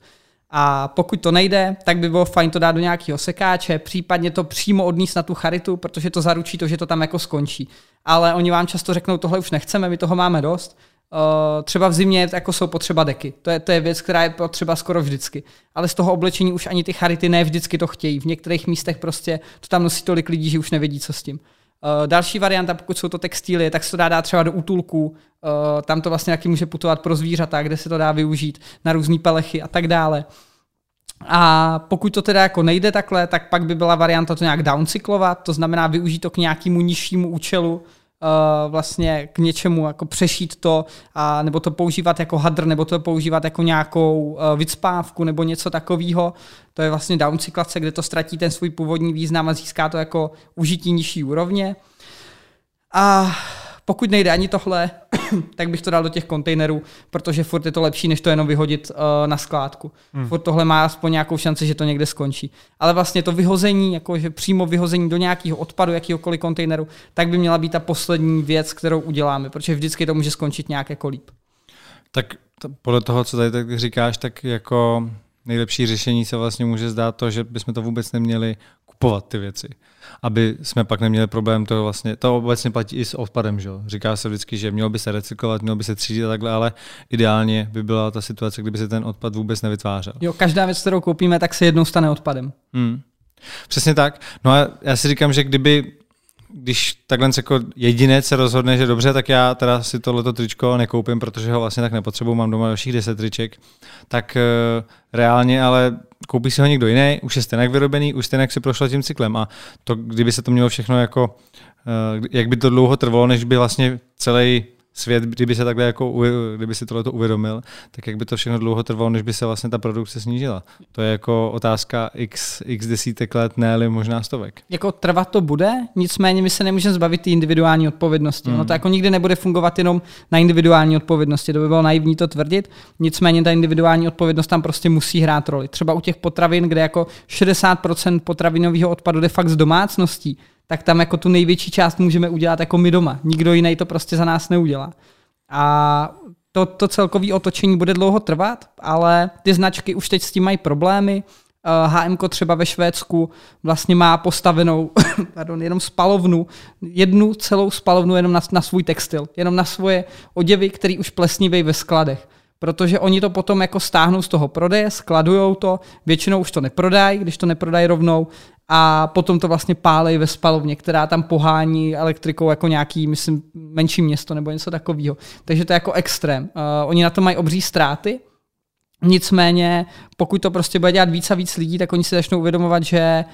[SPEAKER 2] A pokud to nejde, tak by bylo fajn to dát do nějakého sekáče, případně to přímo odníst na tu charitu, protože to zaručí to, že to tam jako skončí. Ale oni vám často řeknou, tohle už nechceme, my toho máme dost. Uh, třeba v zimě jako jsou potřeba deky. To je, to je věc, která je potřeba skoro vždycky. Ale z toho oblečení už ani ty charity ne vždycky to chtějí. V některých místech prostě to tam nosí tolik lidí, že už nevědí, co s tím. Uh, další varianta, pokud jsou to textíly, tak se to dá dát třeba do útulků. Uh, tam to vlastně taky může putovat pro zvířata, kde se to dá využít na různé pelechy a tak dále. A pokud to teda jako nejde takhle, tak pak by byla varianta to nějak downcyklovat, to znamená využít to k nějakému nižšímu účelu, uh, vlastně k něčemu, jako přešít to, a, nebo to používat jako hadr, nebo to používat jako nějakou uh, vycpávku, nebo něco takového. To je vlastně downcyklace, kde to ztratí ten svůj původní význam a získá to jako užití nižší úrovně. A pokud nejde ani tohle, tak bych to dal do těch kontejnerů, protože furt je to lepší, než to jenom vyhodit uh, na skládku. Hmm. Furt tohle má aspoň nějakou šanci, že to někde skončí. Ale vlastně to vyhození, jakože přímo vyhození do nějakého odpadu, jakýhokoliv kontejneru, tak by měla být ta poslední věc, kterou uděláme, protože vždycky to může skončit nějak jako líp.
[SPEAKER 3] Tak podle toho, co tady tak říkáš, tak jako nejlepší řešení se vlastně může zdát to, že bychom to vůbec neměli kupovat ty věci aby jsme pak neměli problém, to vlastně, to obecně platí i s odpadem, že? Říká se vždycky, že mělo by se recyklovat, mělo by se třídit a takhle, ale ideálně by byla ta situace, kdyby se ten odpad vůbec nevytvářel.
[SPEAKER 2] Jo, každá věc, kterou koupíme, tak se jednou stane odpadem.
[SPEAKER 3] Hmm. Přesně tak. No a já si říkám, že kdyby když takhle jako jedinec se rozhodne, že dobře, tak já teda si tohleto tričko nekoupím, protože ho vlastně tak nepotřebuji, mám doma dalších deset triček, tak uh, reálně ale koupí si ho někdo jiný, už je stejně vyrobený, už stejně si prošlo tím cyklem. A to, kdyby se to mělo všechno jako, uh, jak by to dlouho trvalo, než by vlastně celý svět, kdyby se takhle jako, kdyby si tohle uvědomil, tak jak by to všechno dlouho trvalo, než by se vlastně ta produkce snížila. To je jako otázka x, x desítek let, ne ale možná stovek.
[SPEAKER 2] Jako trvat to bude, nicméně my se nemůžeme zbavit té individuální odpovědnosti. Mm. No to jako nikdy nebude fungovat jenom na individuální odpovědnosti, to by bylo naivní to tvrdit, nicméně ta individuální odpovědnost tam prostě musí hrát roli. Třeba u těch potravin, kde jako 60% potravinového odpadu jde fakt z domácností, tak tam jako tu největší část můžeme udělat jako my doma. Nikdo jiný to prostě za nás neudělá. A to, to celkové otočení bude dlouho trvat, ale ty značky už teď s tím mají problémy. HM třeba ve Švédsku vlastně má postavenou pardon, jenom spalovnu, jednu celou spalovnu jenom na, na svůj textil, jenom na svoje oděvy, který už plesnivějí ve skladech. Protože oni to potom jako stáhnou z toho prodeje, skladujou to, většinou už to neprodají, když to neprodají rovnou a potom to vlastně pálej ve spalovně, která tam pohání elektrikou jako nějaký, myslím, menší město nebo něco takového. Takže to je jako extrém. Uh, oni na to mají obří ztráty, nicméně pokud to prostě bude dělat víc a víc lidí, tak oni si začnou uvědomovat, že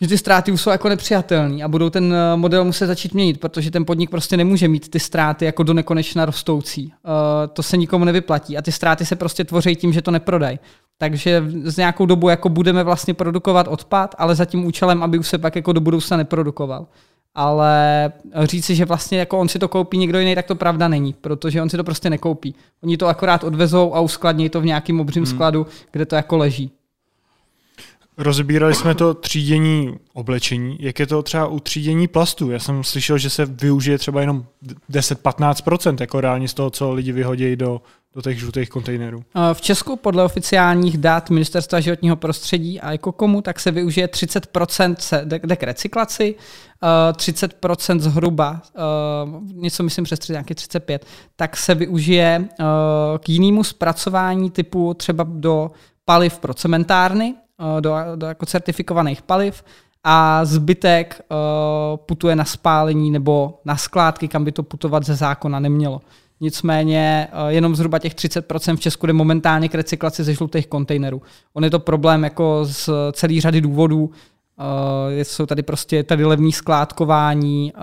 [SPEAKER 2] že ty ztráty už jsou jako nepřijatelné a budou ten eh, model muset začít měnit, protože ten podnik prostě nemůže mít ty ztráty jako do nekonečna rostoucí. Uh, to se nikomu nevyplatí a ty ztráty se prostě tvoří tím, že to neprodají. Takže z nějakou dobu jako budeme vlastně produkovat odpad, ale za tím účelem, aby už se pak jako do budoucna neprodukoval. Ale říci, že vlastně jako on si to koupí někdo jiný, tak to pravda není, protože on si to prostě nekoupí. Oni to akorát odvezou a uskladní to v nějakým obřím hmm. skladu, kde to jako leží.
[SPEAKER 1] Rozbírali jsme to třídění oblečení. Jak je to třeba u třídění plastu? Já jsem slyšel, že se využije třeba jenom 10-15% jako reálně z toho, co lidi vyhodí do do těch žlutých kontejnerů.
[SPEAKER 2] V Česku podle oficiálních dat Ministerstva životního prostředí a Ekokomu tak se využije 30% se k recyklaci, 30% zhruba, něco myslím přes 30, nějaký 35, tak se využije k jinému zpracování typu třeba do paliv pro cementárny, do, do jako certifikovaných paliv, a zbytek putuje na spálení nebo na skládky, kam by to putovat ze zákona nemělo. Nicméně uh, jenom zhruba těch 30% v Česku jde momentálně k recyklaci ze žlutých kontejnerů. On je to problém jako z celé řady důvodů. Uh, jsou tady prostě tady levní skládkování, uh,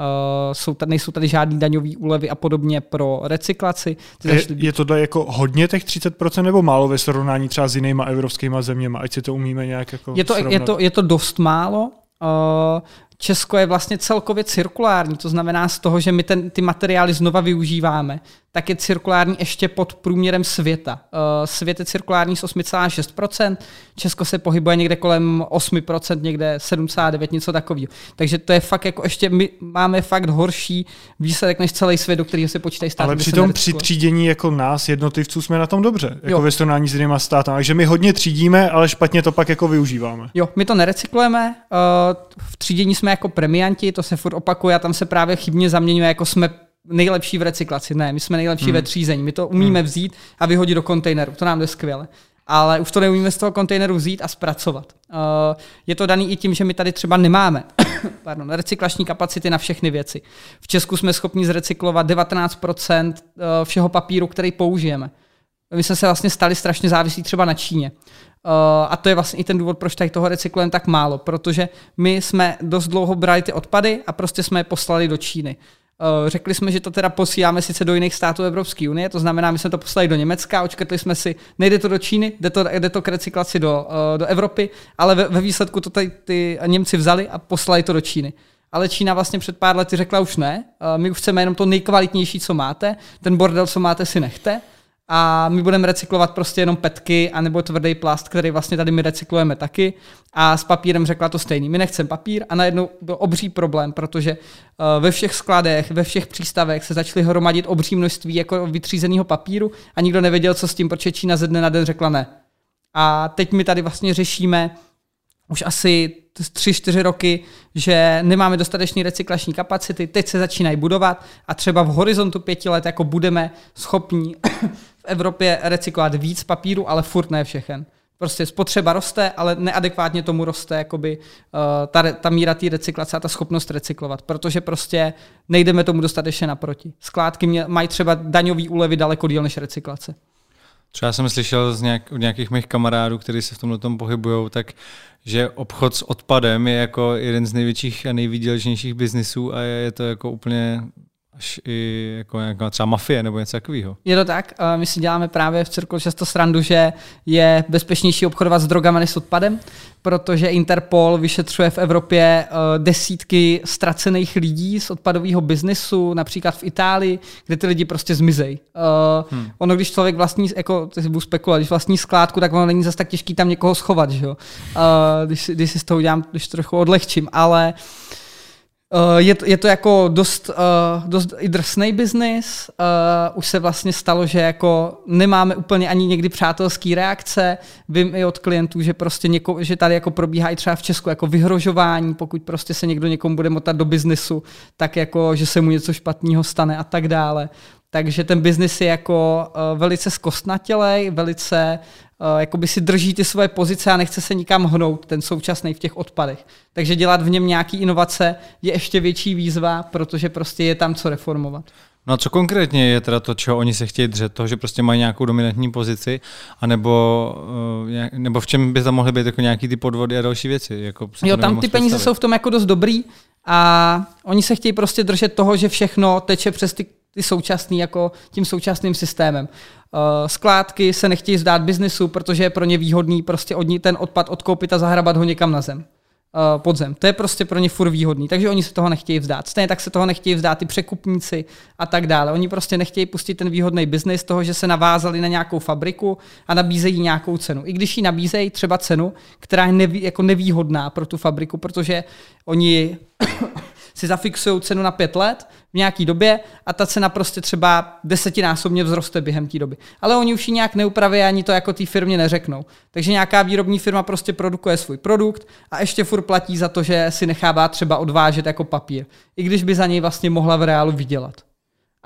[SPEAKER 2] jsou tady, nejsou tady žádný daňový úlevy a podobně pro recyklaci.
[SPEAKER 1] Je, je to tady jako hodně těch 30% nebo málo ve srovnání třeba s jinýma evropskýma zeměma, ať si to umíme nějak jako
[SPEAKER 2] je to, je to, je to dost málo, Uh, Česko je vlastně celkově cirkulární, to znamená z toho, že my ten, ty materiály znova využíváme, tak je cirkulární ještě pod průměrem světa. Eh, svět je cirkulární z 8,6%, Česko se pohybuje někde kolem 8%, někde 7,9%, něco takového. Takže to je fakt jako ještě, my máme fakt horší výsledek než celý svět, do kterého se počítají státy.
[SPEAKER 1] Ale přitom při třídění jako nás, jednotlivců, jsme na tom dobře, jako jo. ve srovnání s jinýma státy. Takže my hodně třídíme, ale špatně to pak jako využíváme.
[SPEAKER 2] Jo, my to nerecyklujeme, eh, v třídění jsme jako premianti, to se furt opakuje a tam se právě chybně zaměňuje, jako jsme nejlepší v recyklaci. Ne, my jsme nejlepší hmm. ve třízení. My to umíme hmm. vzít a vyhodit do kontejneru. To nám jde skvěle. Ale už to neumíme z toho kontejneru vzít a zpracovat. Uh, je to daný i tím, že my tady třeba nemáme pardon, recyklační kapacity na všechny věci. V Česku jsme schopni zrecyklovat 19% eh, všeho papíru, který použijeme. My jsme se vlastně stali strašně závislí třeba na Číně. Uh, a to je vlastně i ten důvod, proč tady toho recyklujeme tak málo, protože my jsme dost dlouho brali ty odpady a prostě jsme je poslali do Číny. Uh, řekli jsme, že to teda posíláme sice do jiných států Evropské unie, to znamená, my jsme to poslali do Německa, očkrtli jsme si, nejde to do Číny, jde to, jde to k recyklaci do, uh, do Evropy, ale ve, ve výsledku to tady ty Němci vzali a poslali to do Číny ale Čína vlastně před pár lety řekla už ne, my už chceme jenom to nejkvalitnější, co máte, ten bordel, co máte, si nechte a my budeme recyklovat prostě jenom petky anebo tvrdý plast, který vlastně tady my recyklujeme taky a s papírem řekla to stejný. My nechceme papír a najednou byl obří problém, protože uh, ve všech skladech, ve všech přístavech se začaly hromadit obří množství jako vytřízeného papíru a nikdo nevěděl, co s tím, protože Čína ze dne na den řekla ne. A teď my tady vlastně řešíme už asi tři, čtyři roky, že nemáme dostatečné recyklační kapacity, teď se začínají budovat a třeba v horizontu pěti let jako budeme schopni Evropě recyklovat víc papíru, ale furt ne všechen. Prostě spotřeba roste, ale neadekvátně tomu roste jakoby, uh, ta, ta míra té recyklace a ta schopnost recyklovat, protože prostě nejdeme tomu dostatečně naproti. Skládky mě, mají třeba daňový úlevy daleko díl než recyklace.
[SPEAKER 3] Třeba jsem slyšel z nějak, od nějakých mých kamarádů, kteří se v tomhle tom pohybují, tak že obchod s odpadem je jako jeden z největších a nejvýdělečnějších biznisů a je, je to jako úplně až i jako nějaká třeba mafie nebo něco takového.
[SPEAKER 2] Je to tak. My si děláme právě v cirklu často srandu, že je bezpečnější obchodovat s drogami než s odpadem, protože Interpol vyšetřuje v Evropě eh, desítky ztracených lidí z odpadového biznesu, například v Itálii, kde ty lidi prostě zmizejí. Eh, hmm. Ono, když člověk vlastní, jako, ty si budu spekulovat, když vlastní skládku, tak ono není zase tak těžký tam někoho schovat, že jo? Eh, když, když si z toho udělám, když trochu odlehčím, ale uh, Uh, je, to, je to jako dost, uh, dost i drsný biznis. Uh, už se vlastně stalo, že jako nemáme úplně ani někdy přátelský reakce. Vím i od klientů, že prostě něko, že tady jako probíhá i třeba v Česku jako vyhrožování, pokud prostě se někdo někomu bude motat do biznisu, tak jako, že se mu něco špatného stane a tak dále. Takže ten biznis je jako uh, velice zkostnatělej, velice jakoby si drží ty svoje pozice a nechce se nikam hnout, ten současný v těch odpadech. Takže dělat v něm nějaký inovace je ještě větší výzva, protože prostě je tam co reformovat.
[SPEAKER 3] No a co konkrétně je teda to, čeho oni se chtějí držet? To, že prostě mají nějakou dominantní pozici, anebo, uh, nebo v čem by tam mohly být jako nějaký ty podvody a další věci? Jako
[SPEAKER 2] jo, tam ty peníze jsou v tom jako dost dobrý a oni se chtějí prostě držet toho, že všechno teče přes ty ty současný, jako tím současným systémem. Uh, skládky se nechtějí zdát biznesu, protože je pro ně výhodný prostě od ní ten odpad odkoupit a zahrabat ho někam na zem. Uh, pod zem. To je prostě pro ně furt výhodný, takže oni se toho nechtějí vzdát. Stejně tak se toho nechtějí vzdát i překupníci a tak dále. Oni prostě nechtějí pustit ten výhodný biznis toho, že se navázali na nějakou fabriku a nabízejí nějakou cenu. I když ji nabízejí třeba cenu, která je nevý, jako nevýhodná pro tu fabriku, protože oni si zafixují cenu na pět let, v nějaký době a ta cena prostě třeba desetinásobně vzroste během té doby. Ale oni už ji nějak neupraví ani to jako té firmě neřeknou. Takže nějaká výrobní firma prostě produkuje svůj produkt a ještě furt platí za to, že si nechává třeba odvážet jako papír. I když by za něj vlastně mohla v reálu vydělat.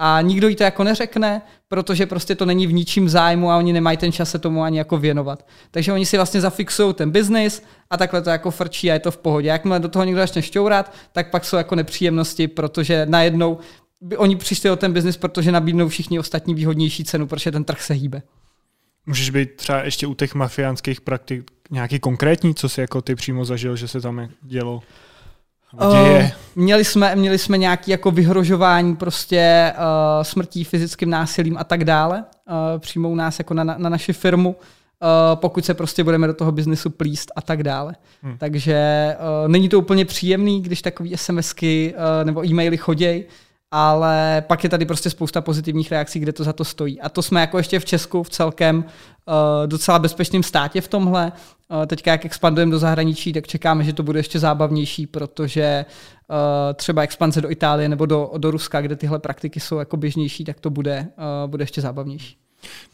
[SPEAKER 2] A nikdo jí to jako neřekne, protože prostě to není v ničím zájmu a oni nemají ten čas se tomu ani jako věnovat. Takže oni si vlastně zafixují ten biznis a takhle to jako frčí a je to v pohodě. Jakmile do toho někdo začne šťourat, tak pak jsou jako nepříjemnosti, protože najednou by oni přišli o ten biznis, protože nabídnou všichni ostatní výhodnější cenu, protože ten trh se hýbe.
[SPEAKER 1] Můžeš být třeba ještě u těch mafiánských praktik nějaký konkrétní, co si jako ty přímo zažil, že se tam dělo?
[SPEAKER 2] Uh, měli jsme, měli jsme nějaké jako vyhrožování prostě uh, smrtí, fyzickým násilím a tak dále. Uh, přijmou nás jako na, na naši firmu, uh, pokud se prostě budeme do toho biznesu plíst a tak dále. Hmm. Takže uh, není to úplně příjemný, když takový SMSky uh, nebo e-maily chodějí, ale pak je tady prostě spousta pozitivních reakcí, kde to za to stojí. A to jsme jako ještě v Česku v celkem uh, docela bezpečném státě v tomhle. Uh, teďka jak expandujeme do zahraničí, tak čekáme, že to bude ještě zábavnější, protože uh, třeba expanze do Itálie nebo do, do Ruska, kde tyhle praktiky jsou jako běžnější, tak to bude, uh, bude ještě zábavnější.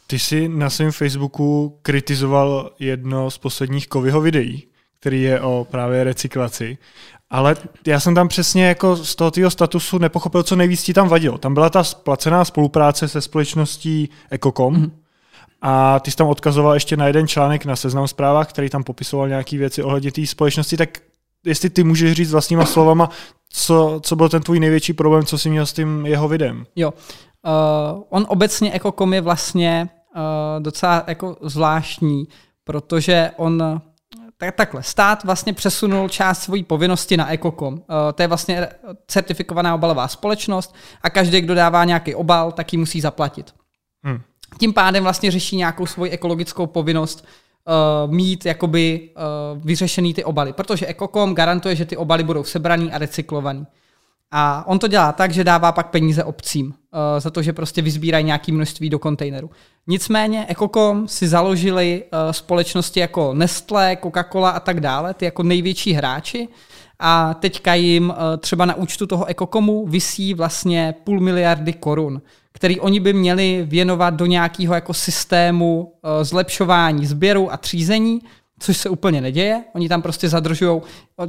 [SPEAKER 1] Ty jsi na svém Facebooku kritizoval jedno z posledních Kovyho videí, který je o právě recyklaci. Ale já jsem tam přesně jako z toho tvýho statusu nepochopil, co nejvíc ti tam vadilo. Tam byla ta splacená spolupráce se společností Ecocom mm-hmm. a ty jsi tam odkazoval ještě na jeden článek na Seznam zprávách, který tam popisoval nějaké věci ohledně té společnosti, tak jestli ty můžeš říct vlastníma slovama, co, co byl ten tvůj největší problém, co jsi měl s tím jeho videem?
[SPEAKER 2] Jo. Uh, on obecně Ecocom je vlastně uh, docela jako zvláštní, protože on tak, takhle, stát vlastně přesunul část svojí povinnosti na Ecocom. Uh, to je vlastně certifikovaná obalová společnost a každý, kdo dává nějaký obal, tak ji musí zaplatit. Hmm. Tím pádem vlastně řeší nějakou svoji ekologickou povinnost uh, mít jakoby uh, vyřešený ty obaly, protože Ecocom garantuje, že ty obaly budou sebraný a recyklovaný. A on to dělá tak, že dává pak peníze obcím uh, za to, že prostě vyzbírají nějaké množství do kontejneru. Nicméně Ecocom si založili uh, společnosti jako Nestlé, Coca-Cola a tak dále, ty jako největší hráči. A teďka jim uh, třeba na účtu toho Ecocomu visí vlastně půl miliardy korun, který oni by měli věnovat do nějakého jako systému uh, zlepšování sběru a třízení, což se úplně neděje. Oni tam prostě zadržují,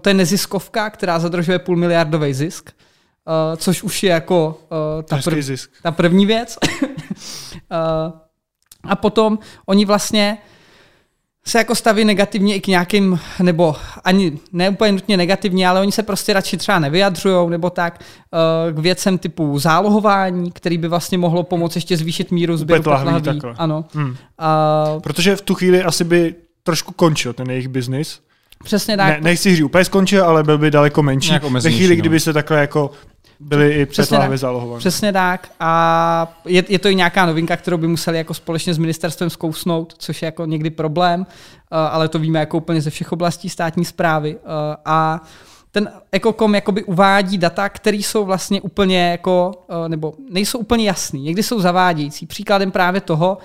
[SPEAKER 2] to je neziskovka, která zadržuje půl miliardový zisk uh, což už je jako uh, ta, prv, zisk. ta první věc. uh, a potom oni vlastně se jako staví negativně i k nějakým, nebo ani ne úplně nutně negativně, ale oni se prostě radši třeba nevyjadřují, nebo tak, k věcem typu zálohování, který by vlastně mohlo pomoct ještě zvýšit míru sběru lahví. Ano. Hmm.
[SPEAKER 1] Uh, Protože v tu chvíli asi by trošku končil ten jejich biznis.
[SPEAKER 2] Přesně tak. Ne,
[SPEAKER 1] nechci říct úplně skončil, ale byl by daleko menší. Ve chvíli, no. kdyby se takhle jako byly i před zálohované.
[SPEAKER 2] Přesně tak. A je, je to i nějaká novinka, kterou by museli jako společně s ministerstvem zkousnout, což je jako někdy problém, ale to víme jako úplně ze všech oblastí státní zprávy. A ten Ecocom jakoby uvádí data, které jsou vlastně úplně jako, nebo nejsou úplně jasný, někdy jsou zavádějící. Příkladem právě toho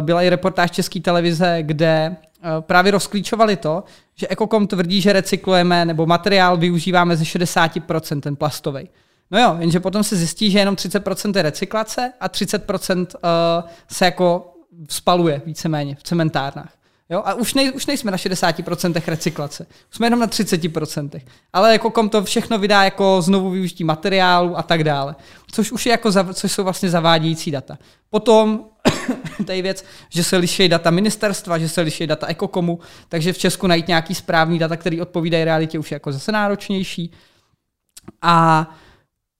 [SPEAKER 2] byla i reportáž České televize, kde právě rozklíčovali to, že Ecocom tvrdí, že recyklujeme nebo materiál využíváme ze 60% ten plastový. No jo, jenže potom se zjistí, že jenom 30% je recyklace a 30% uh, eh, se jako spaluje víceméně v cementárnách. Jo? A už, nej, už nejsme na 60% recyklace, už jsme jenom na 30%. Ale jako kom to všechno vydá jako znovu využití materiálu a tak dále. Což už je jako, což jsou vlastně zavádějící data. Potom tady věc, že se liší data ministerstva, že se liší data ekokomu, takže v Česku najít nějaký správný data, který odpovídají realitě, už je jako zase náročnější. A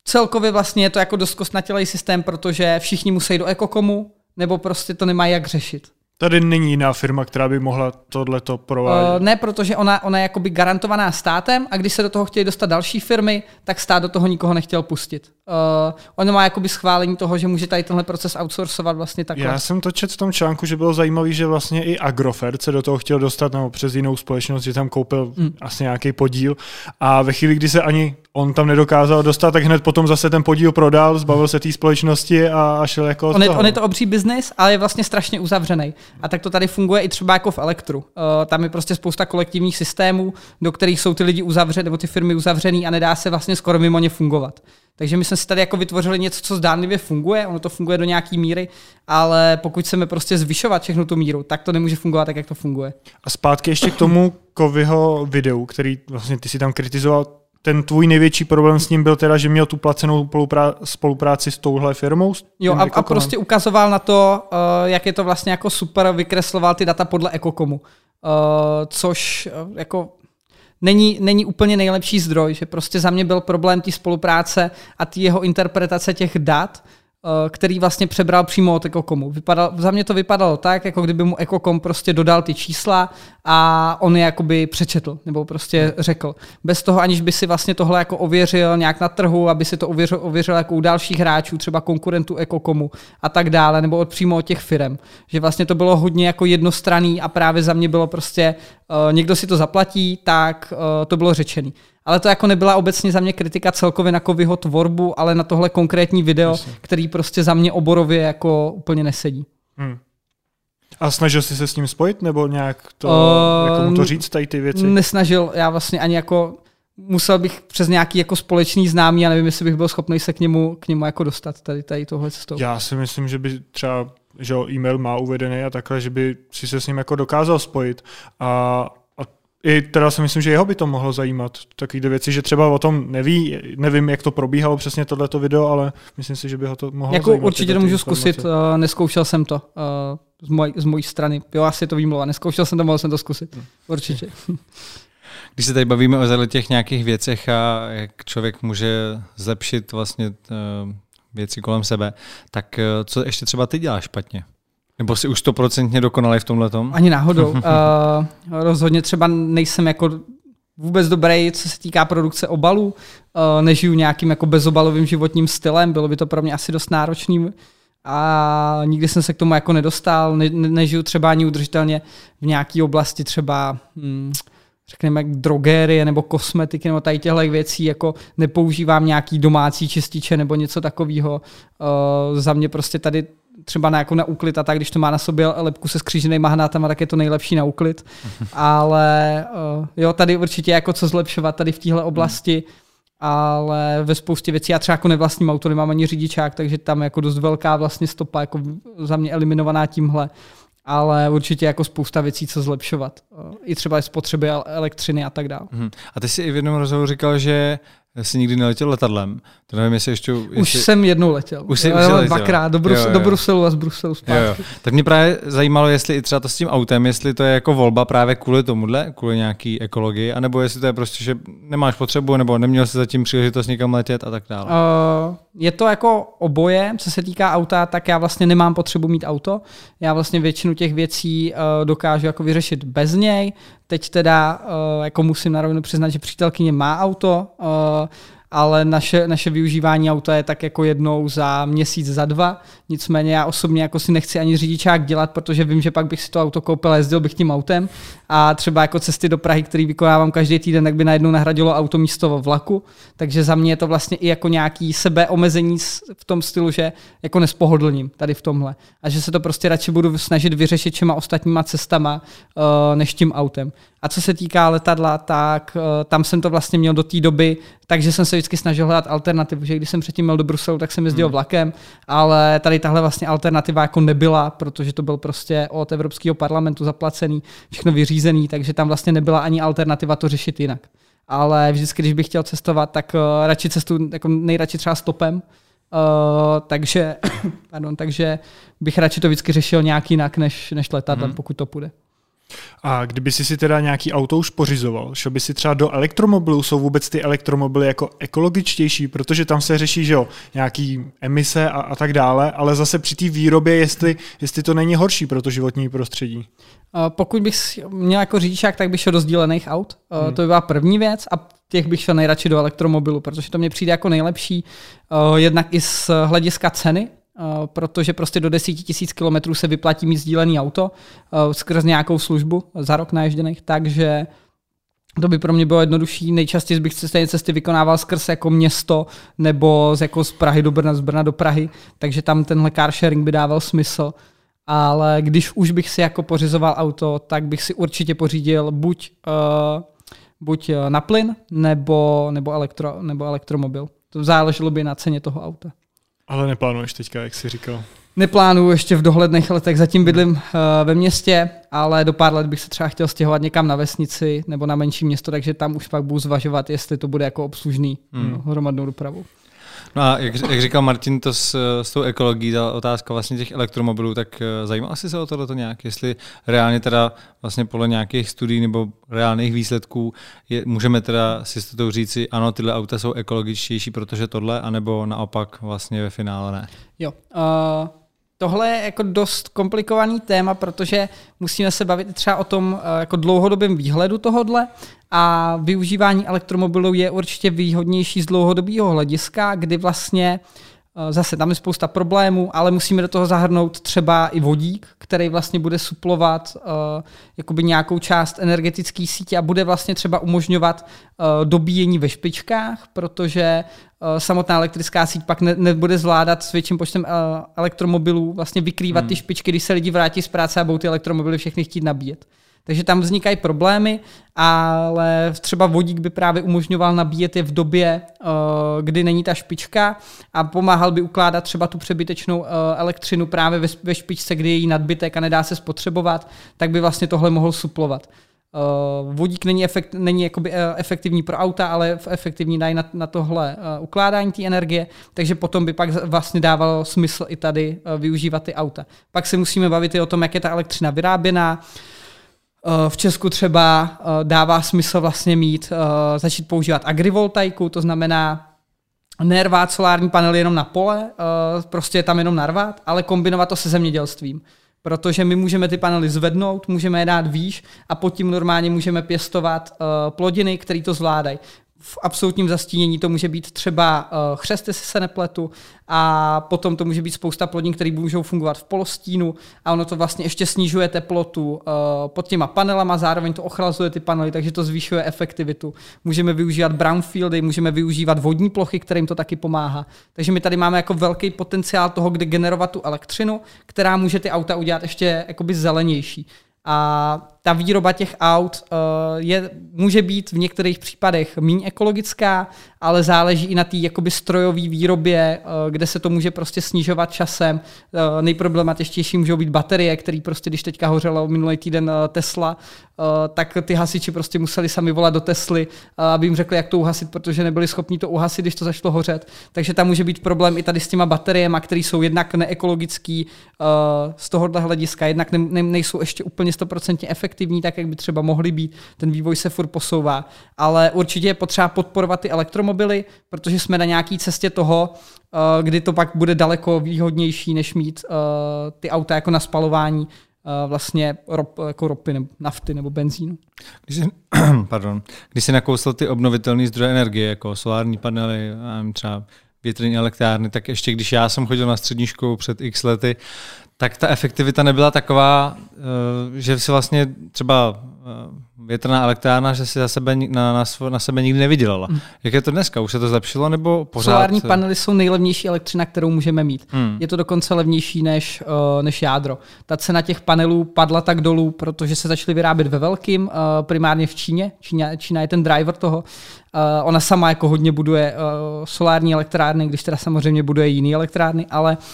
[SPEAKER 2] celkově vlastně je to jako dost kostnatělý systém, protože všichni musí do ekokomu, nebo prostě to nemají jak řešit.
[SPEAKER 1] Tady není jiná firma, která by mohla tohleto provádět. Uh,
[SPEAKER 2] ne, protože ona, ona je jakoby garantovaná státem a když se do toho chtějí dostat další firmy, tak stát do toho nikoho nechtěl pustit. Uh, ono má jakoby schválení toho, že může tady tenhle proces outsourcovat vlastně takhle.
[SPEAKER 1] Já jsem to četl v tom článku, že bylo zajímavé, že vlastně i Agrofert se do toho chtěl dostat nebo přes jinou společnost, že tam koupil mm. asi nějaký podíl a ve chvíli, kdy se ani on tam nedokázal dostat, tak hned potom zase ten podíl prodal, zbavil se té společnosti a, a šel jako
[SPEAKER 2] on je, on je to obří biznis, ale je vlastně strašně uzavřený. A tak to tady funguje i třeba jako v Elektru. Uh, tam je prostě spousta kolektivních systémů, do kterých jsou ty lidi uzavřeni, nebo ty firmy uzavřený a nedá se vlastně skoro mimo ně fungovat. Takže my jsme si tady jako vytvořili něco, co zdánlivě funguje, ono to funguje do nějaký míry, ale pokud chceme prostě zvyšovat všechnu tu míru, tak to nemůže fungovat tak, jak to funguje.
[SPEAKER 1] A zpátky ještě k tomu Kovyho videu, který vlastně ty si tam kritizoval, ten tvůj největší problém s ním byl teda, že měl tu placenou spolupráci s touhle firmou? S
[SPEAKER 2] jo, a, a prostě ukazoval na to, uh, jak je to vlastně jako super, vykresloval ty data podle Ekokomu. Uh, což uh, jako není, není úplně nejlepší zdroj, že prostě za mě byl problém té spolupráce a ty jeho interpretace těch dat, který vlastně přebral přímo od Ekokomu. Vypadal, za mě to vypadalo tak, jako kdyby mu Ekokom prostě dodal ty čísla a on je jakoby přečetl, nebo prostě řekl. Bez toho, aniž by si vlastně tohle jako ověřil nějak na trhu, aby si to ověřil, ověřil jako u dalších hráčů, třeba konkurentů Ekokomu a tak dále, nebo od přímo od těch firm. Že vlastně to bylo hodně jako jednostranný a právě za mě bylo prostě, uh, někdo si to zaplatí, tak uh, to bylo řečený ale to jako nebyla obecně za mě kritika celkově na Kovyho tvorbu, ale na tohle konkrétní video, Jasně. který prostě za mě oborově jako úplně nesedí. Hmm.
[SPEAKER 1] A snažil jsi se s ním spojit, nebo nějak to, uh, jako mu to říct, tady ty věci?
[SPEAKER 2] Nesnažil, já vlastně ani jako musel bych přes nějaký jako společný známý, a nevím, jestli bych byl schopný se k němu, k němu jako dostat tady, tady tohle cestou.
[SPEAKER 1] Já si myslím, že by třeba že e-mail má uvedený a takhle, že by si se s ním jako dokázal spojit. A i teda si myslím, že jeho by to mohlo zajímat. Takové věci, že třeba o tom neví, nevím, jak to probíhalo přesně tohleto video, ale myslím si, že by ho to mohlo
[SPEAKER 2] jako
[SPEAKER 1] zajímat.
[SPEAKER 2] Určitě to můžu zkusit, uh, neskoušel jsem to uh, z, moj, z mojí strany. Jo, asi to výmluva, neskoušel jsem to, mohl jsem to zkusit. Hmm. Určitě.
[SPEAKER 3] Když se tady bavíme o těch nějakých věcech a jak člověk může zlepšit vlastně uh, věci kolem sebe, tak uh, co ještě třeba ty děláš špatně? Nebo si už stoprocentně dokonalý v tomhle tom?
[SPEAKER 2] Ani náhodou. uh, rozhodně třeba nejsem jako vůbec dobrý, co se týká produkce obalů. Uh, nežiju nějakým jako bezobalovým životním stylem, bylo by to pro mě asi dost náročný a nikdy jsem se k tomu jako nedostal. Ne, ne, nežiju třeba ani udržitelně v nějaké oblasti třeba hmm, řekněme drogérie nebo kosmetiky nebo tady těchto věcí, jako nepoužívám nějaký domácí čističe nebo něco takového. Uh, za mě prostě tady třeba na, jako na úklid a tak, když to má na sobě lepku se skříženými hnátama, tak je to nejlepší na úklid. Ale uh, jo, tady určitě jako co zlepšovat tady v téhle oblasti, ale ve spoustě věcí já třeba jako nevlastním auto, nemám ani řidičák, takže tam jako dost velká vlastně stopa jako za mě eliminovaná tímhle ale určitě jako spousta věcí, co zlepšovat. Eh, I třeba spotřeby elektřiny a tak dále.
[SPEAKER 3] Hmm. A ty jsi i v jednom rozhovoru říkal, že jsi nikdy neletěl letadlem. To nevím, jestli ještě... Jestli...
[SPEAKER 2] Už jsem jednou letěl.
[SPEAKER 3] Už jsi, už letěl.
[SPEAKER 2] Dvakrát, do, Brus- jo, jo. do Bruselu a z Bruselu zpátky. Jo, jo.
[SPEAKER 3] Tak mě právě zajímalo, jestli i třeba to s tím autem, jestli to je jako volba právě kvůli tomuhle, kvůli nějaký ekologii, anebo jestli to je prostě, že nemáš potřebu, nebo neměl jsi zatím příležitost někam letět a tak dále. Uh,
[SPEAKER 2] je to jako oboje, co se týká auta, tak já vlastně nemám potřebu mít auto. Já vlastně většinu těch věcí uh, dokážu jako vyřešit bez něj. Teď teda uh, jako musím na rovinu přiznat, že přítelkyně má auto, uh, ale naše, naše využívání auta je tak jako jednou za měsíc, za dva. Nicméně já osobně jako si nechci ani řidičák dělat, protože vím, že pak bych si to auto koupil jezdil bych tím autem. A třeba jako cesty do Prahy, který vykonávám každý týden, tak by najednou nahradilo auto místo vlaku. Takže za mě je to vlastně i jako nějaký sebeomezení v tom stylu, že jako nespohodlním tady v tomhle. A že se to prostě radši budu snažit vyřešit čema ostatníma cestama, uh, než tím autem. A co se týká letadla, tak uh, tam jsem to vlastně měl do té doby, takže jsem se vždycky snažil hledat alternativu, že když jsem předtím měl do Bruselu, tak jsem jezdil hmm. vlakem, ale tady tahle vlastně alternativa jako nebyla, protože to byl prostě od Evropského parlamentu zaplacený, všechno vyřízený, takže tam vlastně nebyla ani alternativa to řešit jinak. Ale vždycky, když bych chtěl cestovat, tak uh, radši cestu jako nejradši třeba stopem, Uh, takže, pardon, takže bych radši to vždycky řešil nějak jinak, než, než letadlem, hmm. pokud to půjde.
[SPEAKER 1] A kdyby si si teda nějaký auto už pořizoval, šel by si třeba do elektromobilů, jsou vůbec ty elektromobily jako ekologičtější, protože tam se řeší, že jo, nějaký emise a, a tak dále, ale zase při té výrobě, jestli, jestli to není horší pro to životní prostředí.
[SPEAKER 2] Pokud bych měl jako řidičák, tak bych šel do sdílených aut. Hmm. To by byla první věc a těch bych šel nejradši do elektromobilu, protože to mě přijde jako nejlepší, jednak i z hlediska ceny, protože prostě do 10 tisíc kilometrů se vyplatí mít sdílený auto uh, skrz nějakou službu za rok naježděných, takže to by pro mě bylo jednodušší. Nejčastěji bych stejné cesty vykonával skrz jako město nebo z, jako z Prahy do Brna, z Brna do Prahy, takže tam tenhle car sharing by dával smysl. Ale když už bych si jako pořizoval auto, tak bych si určitě pořídil buď, uh, buď na plyn nebo, nebo, elektro, nebo elektromobil. To záleželo by na ceně toho auta.
[SPEAKER 1] Ale neplánuješ teďka, jak jsi říkal.
[SPEAKER 2] Neplánuju ještě v dohledných letech, zatím bydlím uh, ve městě, ale do pár let bych se třeba chtěl stěhovat někam na vesnici nebo na menší město, takže tam už pak budu zvažovat, jestli to bude jako obslužný hmm. no, hromadnou dopravu.
[SPEAKER 3] No a jak, jak říkal Martin, to s, s tou ekologií, ta otázka vlastně těch elektromobilů, tak eh, zajímal jsi se o tohle nějak, jestli reálně teda vlastně podle nějakých studií nebo reálných výsledků je, můžeme teda si s to říci, ano, tyhle auta jsou ekologičtější, protože tohle, anebo naopak vlastně ve finále ne?
[SPEAKER 2] Jo, uh, tohle je jako dost komplikovaný téma, protože musíme se bavit třeba o tom eh, jako dlouhodobém výhledu tohodle a využívání elektromobilů je určitě výhodnější z dlouhodobého hlediska, kdy vlastně eh, Zase tam je spousta problémů, ale musíme do toho zahrnout třeba i vodík, který vlastně bude suplovat uh, jakoby nějakou část energetické sítě a bude vlastně třeba umožňovat uh, dobíjení ve špičkách, protože uh, samotná elektrická síť pak ne, nebude zvládat s větším počtem uh, elektromobilů vlastně vykrývat hmm. ty špičky, když se lidi vrátí z práce a budou ty elektromobily všechny chtít nabíjet. Takže tam vznikají problémy, ale třeba vodík by právě umožňoval nabíjet je v době, eh, kdy není ta špička a pomáhal by ukládat třeba tu přebytečnou eh, elektřinu právě ve špičce, kdy je jí nadbytek a nedá se spotřebovat, tak by vlastně tohle mohl suplovat. Uh, vodík není, efekt, není jakoby, efektivní pro auta, ale efektivní dají na, na tohle ukládání té energie, takže potom by pak vlastně dávalo smysl i tady využívat ty auta. Pak se musíme bavit i o tom, jak je ta elektřina vyráběná, v Česku třeba eh, dává smysl vlastně mít, eh, začít používat agrivoltaiku, to znamená nervát solární panely jenom na pole, eh, prostě je tam jenom narvat, ale kombinovat to se zemědělstvím. Protože my můžeme ty panely zvednout, můžeme je dát výš a pod tím normálně můžeme pěstovat plodiny, které to zvládají v absolutním zastínění to může být třeba uh, chřest, jestli se nepletu, a potom to může být spousta plodin, které můžou fungovat v polostínu a ono to vlastně ještě snižuje teplotu uh, pod těma panelama, zároveň to ochlazuje ty panely, takže to zvyšuje efektivitu. Můžeme využívat brownfieldy, můžeme využívat vodní plochy, kterým to taky pomáhá. Takže my tady máme jako velký potenciál toho, kde generovat tu elektřinu, která může ty auta udělat ještě jakoby zelenější. A ta výroba těch aut uh, je, může být v některých případech méně ekologická, ale záleží i na té jakoby strojové výrobě, uh, kde se to může prostě snižovat časem. Uh, nejproblematičtější můžou být baterie, které prostě, když teďka hořelo minulý týden Tesla, tak ty hasiči prostě museli sami volat do Tesly, aby jim řekli, jak to uhasit, protože nebyli schopni to uhasit, když to začalo hořet. Takže tam může být problém i tady s těma bateriemi, které jsou jednak neekologický z tohohle hlediska, jednak ne, ne, nejsou ještě úplně 100% efektivní efektivní, tak jak by třeba mohly být. Ten vývoj se furt posouvá. Ale určitě je potřeba podporovat ty elektromobily, protože jsme na nějaké cestě toho, eh, kdy to pak bude daleko výhodnější, než mít eh, ty auta jako na spalování eh, vlastně rop, jako ropy nebo nafty nebo benzínu.
[SPEAKER 3] Když jsi, pardon, když jsi nakousl ty obnovitelné zdroje energie, jako solární panely, třeba větrní elektrárny, tak ještě když já jsem chodil na střední školu před x lety, tak ta efektivita nebyla taková, eh, že si vlastně třeba eh, větrná elektrárna, že si za sebe, na, na, na sebe nikdy nevydělala. Hmm. Jak je to dneska? Už se to zlepšilo nebo pořád?
[SPEAKER 2] Solární panely jsou nejlevnější elektřina, kterou můžeme mít. Hmm. Je to dokonce levnější než, uh, než jádro. Ta cena těch panelů padla tak dolů, protože se začaly vyrábět ve velkým, uh, primárně v Číně. Čína, Čína je ten driver toho. Uh, ona sama jako hodně buduje uh, solární elektrárny, když teda samozřejmě buduje jiný elektrárny, ale uh,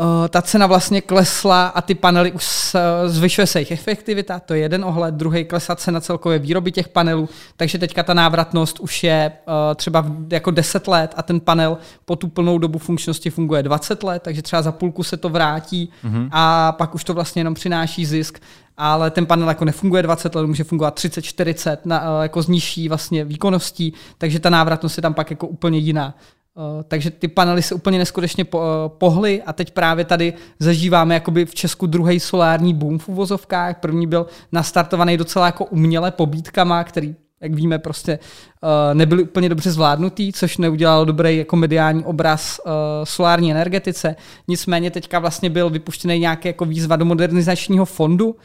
[SPEAKER 2] Uh, ta cena vlastně klesla a ty panely už uh, zvyšuje se jejich efektivita, to je jeden ohled, druhý klesá cena celkové výroby těch panelů, takže teďka ta návratnost už je uh, třeba jako 10 let a ten panel po tu plnou dobu funkčnosti funguje 20 let, takže třeba za půlku se to vrátí mm-hmm. a pak už to vlastně jenom přináší zisk ale ten panel jako nefunguje 20 let, může fungovat 30, 40 na, jako s nižší vlastně výkonností, takže ta návratnost je tam pak jako úplně jiná. Eh, takže ty panely se úplně neskutečně eh, pohly a teď právě tady zažíváme jakoby v Česku druhý solární boom v uvozovkách. První byl nastartovaný docela jako uměle pobítkama, který jak víme, prostě uh, nebyly úplně dobře zvládnutý, což neudělalo dobrý jako mediální obraz solární energetice. Nicméně teďka vlastně byl vypuštěný nějaký jako výzva do modernizačního fondu,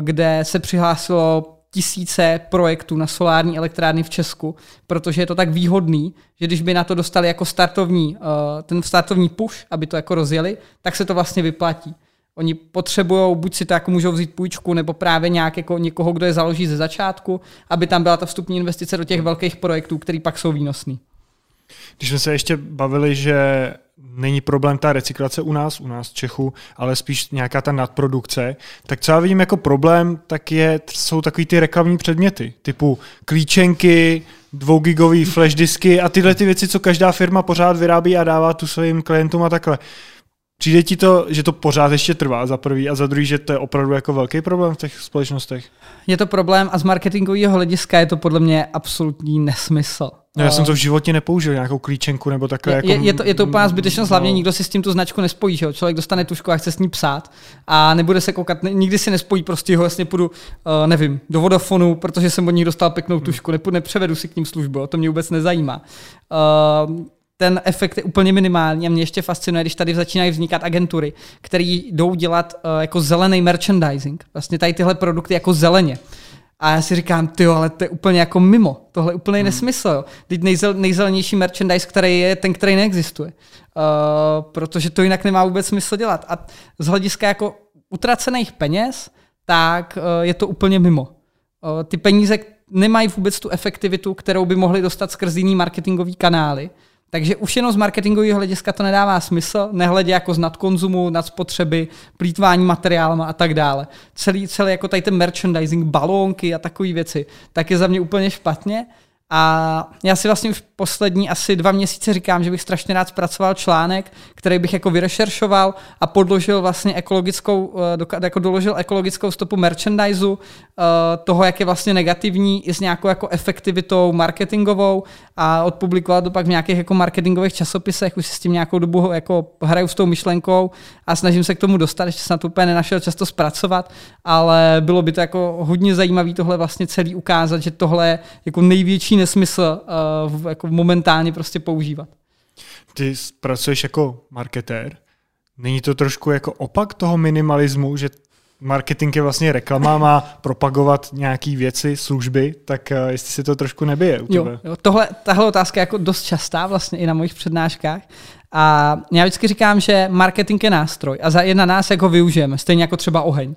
[SPEAKER 2] kde se přihlásilo tisíce projektů na solární elektrárny v Česku, protože je to tak výhodný, že když by na to dostali jako startovní, eh, ten startovní push, aby to jako rozjeli, tak se to vlastně vyplatí. Oni potřebují, buď si to jako můžou vzít půjčku, nebo právě nějak jako někoho, kdo je založí ze začátku, aby tam byla ta vstupní investice do těch velkých projektů, které pak jsou výnosný.
[SPEAKER 1] Když jsme se ještě bavili, že není problém ta recyklace u nás, u nás Čechu, ale spíš nějaká ta nadprodukce, tak co já vidím jako problém, tak je, jsou takový ty reklamní předměty, typu klíčenky, dvougigový flash disky a tyhle ty věci, co každá firma pořád vyrábí a dává tu svým klientům a takhle. Přijde ti to, že to pořád ještě trvá za prvý a za druhý, že to je opravdu jako velký problém v těch společnostech?
[SPEAKER 2] Je to problém a z marketingového hlediska je to podle mě absolutní nesmysl.
[SPEAKER 1] No, já jsem to v životě nepoužil, nějakou klíčenku nebo takhle.
[SPEAKER 2] Je,
[SPEAKER 1] jako,
[SPEAKER 2] je, je, to, je to úplná zbytečnost, hlavně no. nikdo si s tím tu značku nespojí. Že? Člověk dostane tušku a chce s ní psát a nebude se koukat, nikdy si nespojí, prostě ho vlastně půjdu, uh, nevím, do Vodafonu, protože jsem od nich dostal pěknou tušku, hmm. nepřevedu si k ním službu, to mě vůbec nezajímá. Uh, ten efekt je úplně minimální a mě ještě fascinuje, když tady začínají vznikat agentury, které jdou dělat uh, jako zelený merchandising. Vlastně tady tyhle produkty jako zeleně. A já si říkám, ty ale to je úplně jako mimo. Tohle je úplný hmm. nesmysl. Jo. Teď nejzel, nejzelenější merchandise, který je ten, který neexistuje. Uh, protože to jinak nemá vůbec smysl dělat. A z hlediska jako utracených peněz, tak uh, je to úplně mimo. Uh, ty peníze nemají vůbec tu efektivitu, kterou by mohli dostat skrz jiný marketingový kanály. Takže už jenom z marketingového hlediska to nedává smysl, nehledě jako z nadkonzumu, nad spotřeby, plítvání materiálem a tak dále. Celý, celý jako tady ten merchandising, balónky a takové věci, tak je za mě úplně špatně. A já si vlastně už poslední asi dva měsíce říkám, že bych strašně rád zpracoval článek, který bych jako vyrešeršoval a podložil vlastně ekologickou, eh, jako doložil ekologickou stopu merchandiseu, eh, toho, jak je vlastně negativní i s nějakou jako efektivitou marketingovou a odpublikoval to pak v nějakých jako marketingových časopisech, už si s tím nějakou dobu jako hraju s tou myšlenkou a snažím se k tomu dostat, ještě to úplně nenašel často zpracovat, ale bylo by to jako hodně zajímavé tohle vlastně celý ukázat, že tohle je jako největší nesmysl uh, jako momentálně prostě používat.
[SPEAKER 1] Ty pracuješ jako marketér. Není to trošku jako opak toho minimalismu, že marketing je vlastně reklama, má propagovat nějaké věci, služby, tak uh, jestli si to trošku nebije u
[SPEAKER 2] tebe. Jo, jo, tohle, tahle otázka je jako dost častá vlastně i na mojich přednáškách. A já vždycky říkám, že marketing je nástroj a za jedna nás, jak ho využijeme, stejně jako třeba oheň.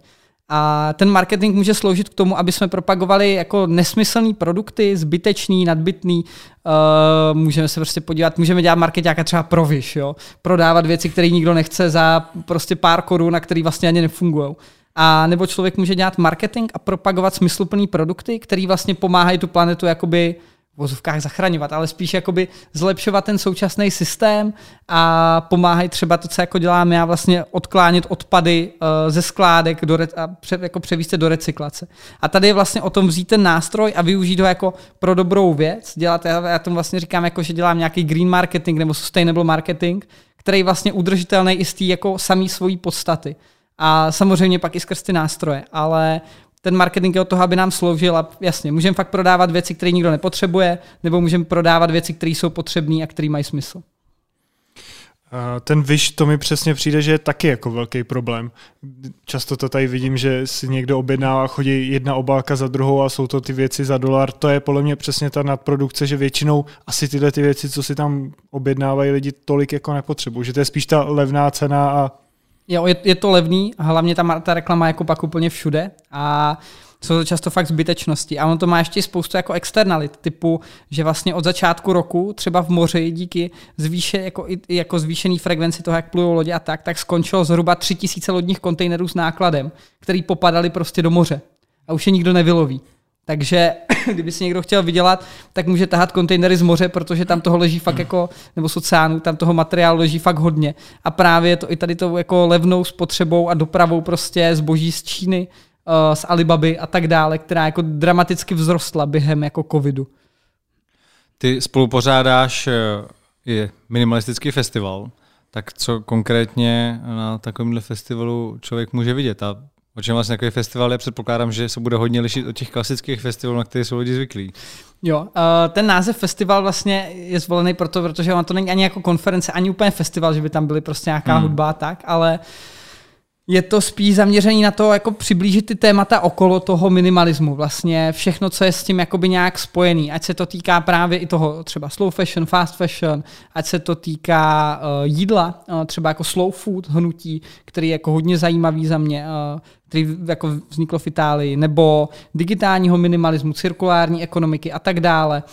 [SPEAKER 2] A ten marketing může sloužit k tomu, aby jsme propagovali jako nesmyslné produkty, zbytečný, nadbytný. Uh, můžeme se prostě podívat, můžeme dělat marketáka třeba pro vyš, jo? prodávat věci, které nikdo nechce za prostě pár korun, a které vlastně ani nefungují. A nebo člověk může dělat marketing a propagovat smysluplné produkty, které vlastně pomáhají tu planetu jakoby vozovkách zachraňovat, ale spíš jakoby zlepšovat ten současný systém a pomáhají třeba to, co jako dělám já, vlastně odklánět odpady uh, ze skládek do re- a pře- jako převíst do recyklace. A tady je vlastně o tom vzít ten nástroj a využít ho jako pro dobrou věc, dělat, já, já tomu vlastně říkám, jako, že dělám nějaký green marketing nebo sustainable marketing, který vlastně udržitelný i z té jako samý svojí podstaty. A samozřejmě pak i skrz ty nástroje, ale ten marketing je od toho, aby nám sloužil a jasně, můžeme fakt prodávat věci, které nikdo nepotřebuje, nebo můžeme prodávat věci, které jsou potřebné a které mají smysl.
[SPEAKER 1] Ten vyš, to mi přesně přijde, že je taky jako velký problém. Často to tady vidím, že si někdo objednává, chodí jedna obálka za druhou a jsou to ty věci za dolar. To je podle mě přesně ta nadprodukce, že většinou asi tyhle ty věci, co si tam objednávají lidi, tolik jako nepotřebují. Že to je spíš ta levná cena a
[SPEAKER 2] Jo, je, je to levný, hlavně ta, ta reklama jako pak úplně všude a jsou to často fakt zbytečnosti. A ono to má ještě spoustu jako externalit, typu, že vlastně od začátku roku, třeba v moři, díky zvýše, jako, jako zvýšený frekvenci toho, jak plujou lodě a tak, tak skončilo zhruba 3000 lodních kontejnerů s nákladem, který popadaly prostě do moře. A už je nikdo nevyloví. Takže kdyby si někdo chtěl vydělat, tak může tahat kontejnery z moře, protože tam toho leží fakt jako, nebo z oceánu, tam toho materiálu leží fakt hodně. A právě to i tady to jako levnou spotřebou a dopravou prostě zboží z Číny, uh, z Alibaby a tak dále, která jako dramaticky vzrostla během jako covidu.
[SPEAKER 3] Ty spolupořádáš eh, je minimalistický festival, tak co konkrétně na takovémhle festivalu člověk může vidět? A O čem vlastně takový festival je? Předpokládám, že se bude hodně lišit od těch klasických festivalů, na které jsou lidi zvyklí.
[SPEAKER 2] Jo, ten název festival vlastně je zvolený proto, protože on to není ani jako konference, ani úplně festival, že by tam byly prostě nějaká hmm. hudba a tak, ale uh, je to spíš zaměřený na to, jako přiblížit ty témata okolo toho minimalismu. Vlastně všechno, co je s tím jakoby nějak spojený. Ať se to týká právě i toho třeba slow fashion, fast fashion, ať se to týká uh, jídla, uh, třeba jako slow food hnutí, který je jako hodně zajímavý za mě, uh, který jako vzniklo v Itálii, nebo digitálního minimalismu, cirkulární ekonomiky a tak dále.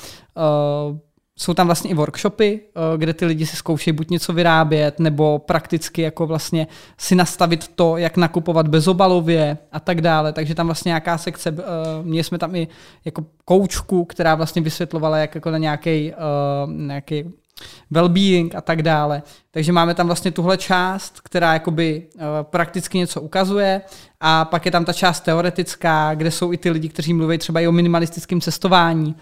[SPEAKER 2] Uh, jsou tam vlastně i workshopy, eh, kde ty lidi si zkoušejí buď něco vyrábět, nebo prakticky jako vlastně si nastavit to, jak nakupovat bezobalově a tak dále. Takže tam vlastně nějaká sekce, eh, měli jsme tam i jako koučku, která vlastně vysvětlovala, jak jako na nějaký, nějaký well-being a tak dále. Takže máme tam vlastně tuhle část, která jakoby prakticky něco ukazuje a pak je tam ta část teoretická, kde jsou i ty lidi, kteří mluví třeba i o minimalistickém cestování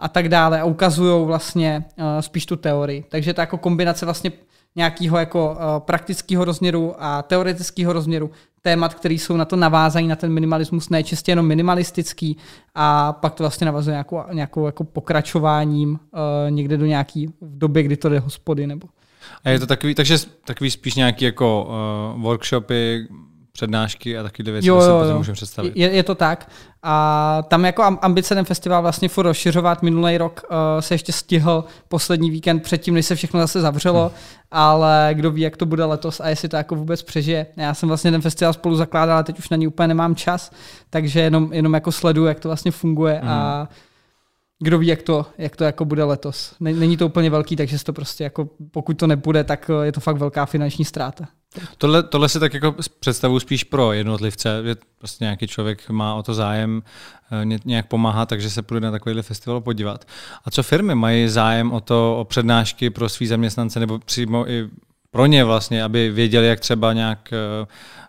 [SPEAKER 2] a tak dále a ukazují vlastně uh, spíš tu teorii. Takže to jako kombinace vlastně nějakého jako uh, praktického rozměru a teoretického rozměru témat, které jsou na to navázají na ten minimalismus, ne čistě jenom minimalistický a pak to vlastně navazuje nějakou, nějakou jako pokračováním někde do nějaký v době, kdy to jde hospody nebo
[SPEAKER 3] a je to takový, takže takový spíš nějaký jako uh, workshopy, přednášky a takové věci, jo, jo, jo. můžeme představit.
[SPEAKER 2] Je, je to tak. A tam jako ambice ten festival vlastně furt rozšiřovat. Minulý rok uh, se ještě stihl poslední víkend předtím, než se všechno zase zavřelo, hmm. ale kdo ví, jak to bude letos a jestli to jako vůbec přežije. Já jsem vlastně ten festival spolu zakládal, ale teď už na ní úplně nemám čas, takže jenom, jenom jako sleduju, jak to vlastně funguje hmm. a kdo ví, jak to, jak to jako bude letos. Není to úplně velký, takže to prostě jako, pokud to nebude, tak je to fakt velká finanční ztráta.
[SPEAKER 3] Tohle, tohle si tak jako představu spíš pro jednotlivce, že prostě nějaký člověk má o to zájem eh, nějak pomáhat, takže se půjde na takovýhle festival podívat. A co firmy mají zájem o to, o přednášky pro svý zaměstnance nebo přímo i pro ně vlastně, aby věděli, jak třeba nějak eh,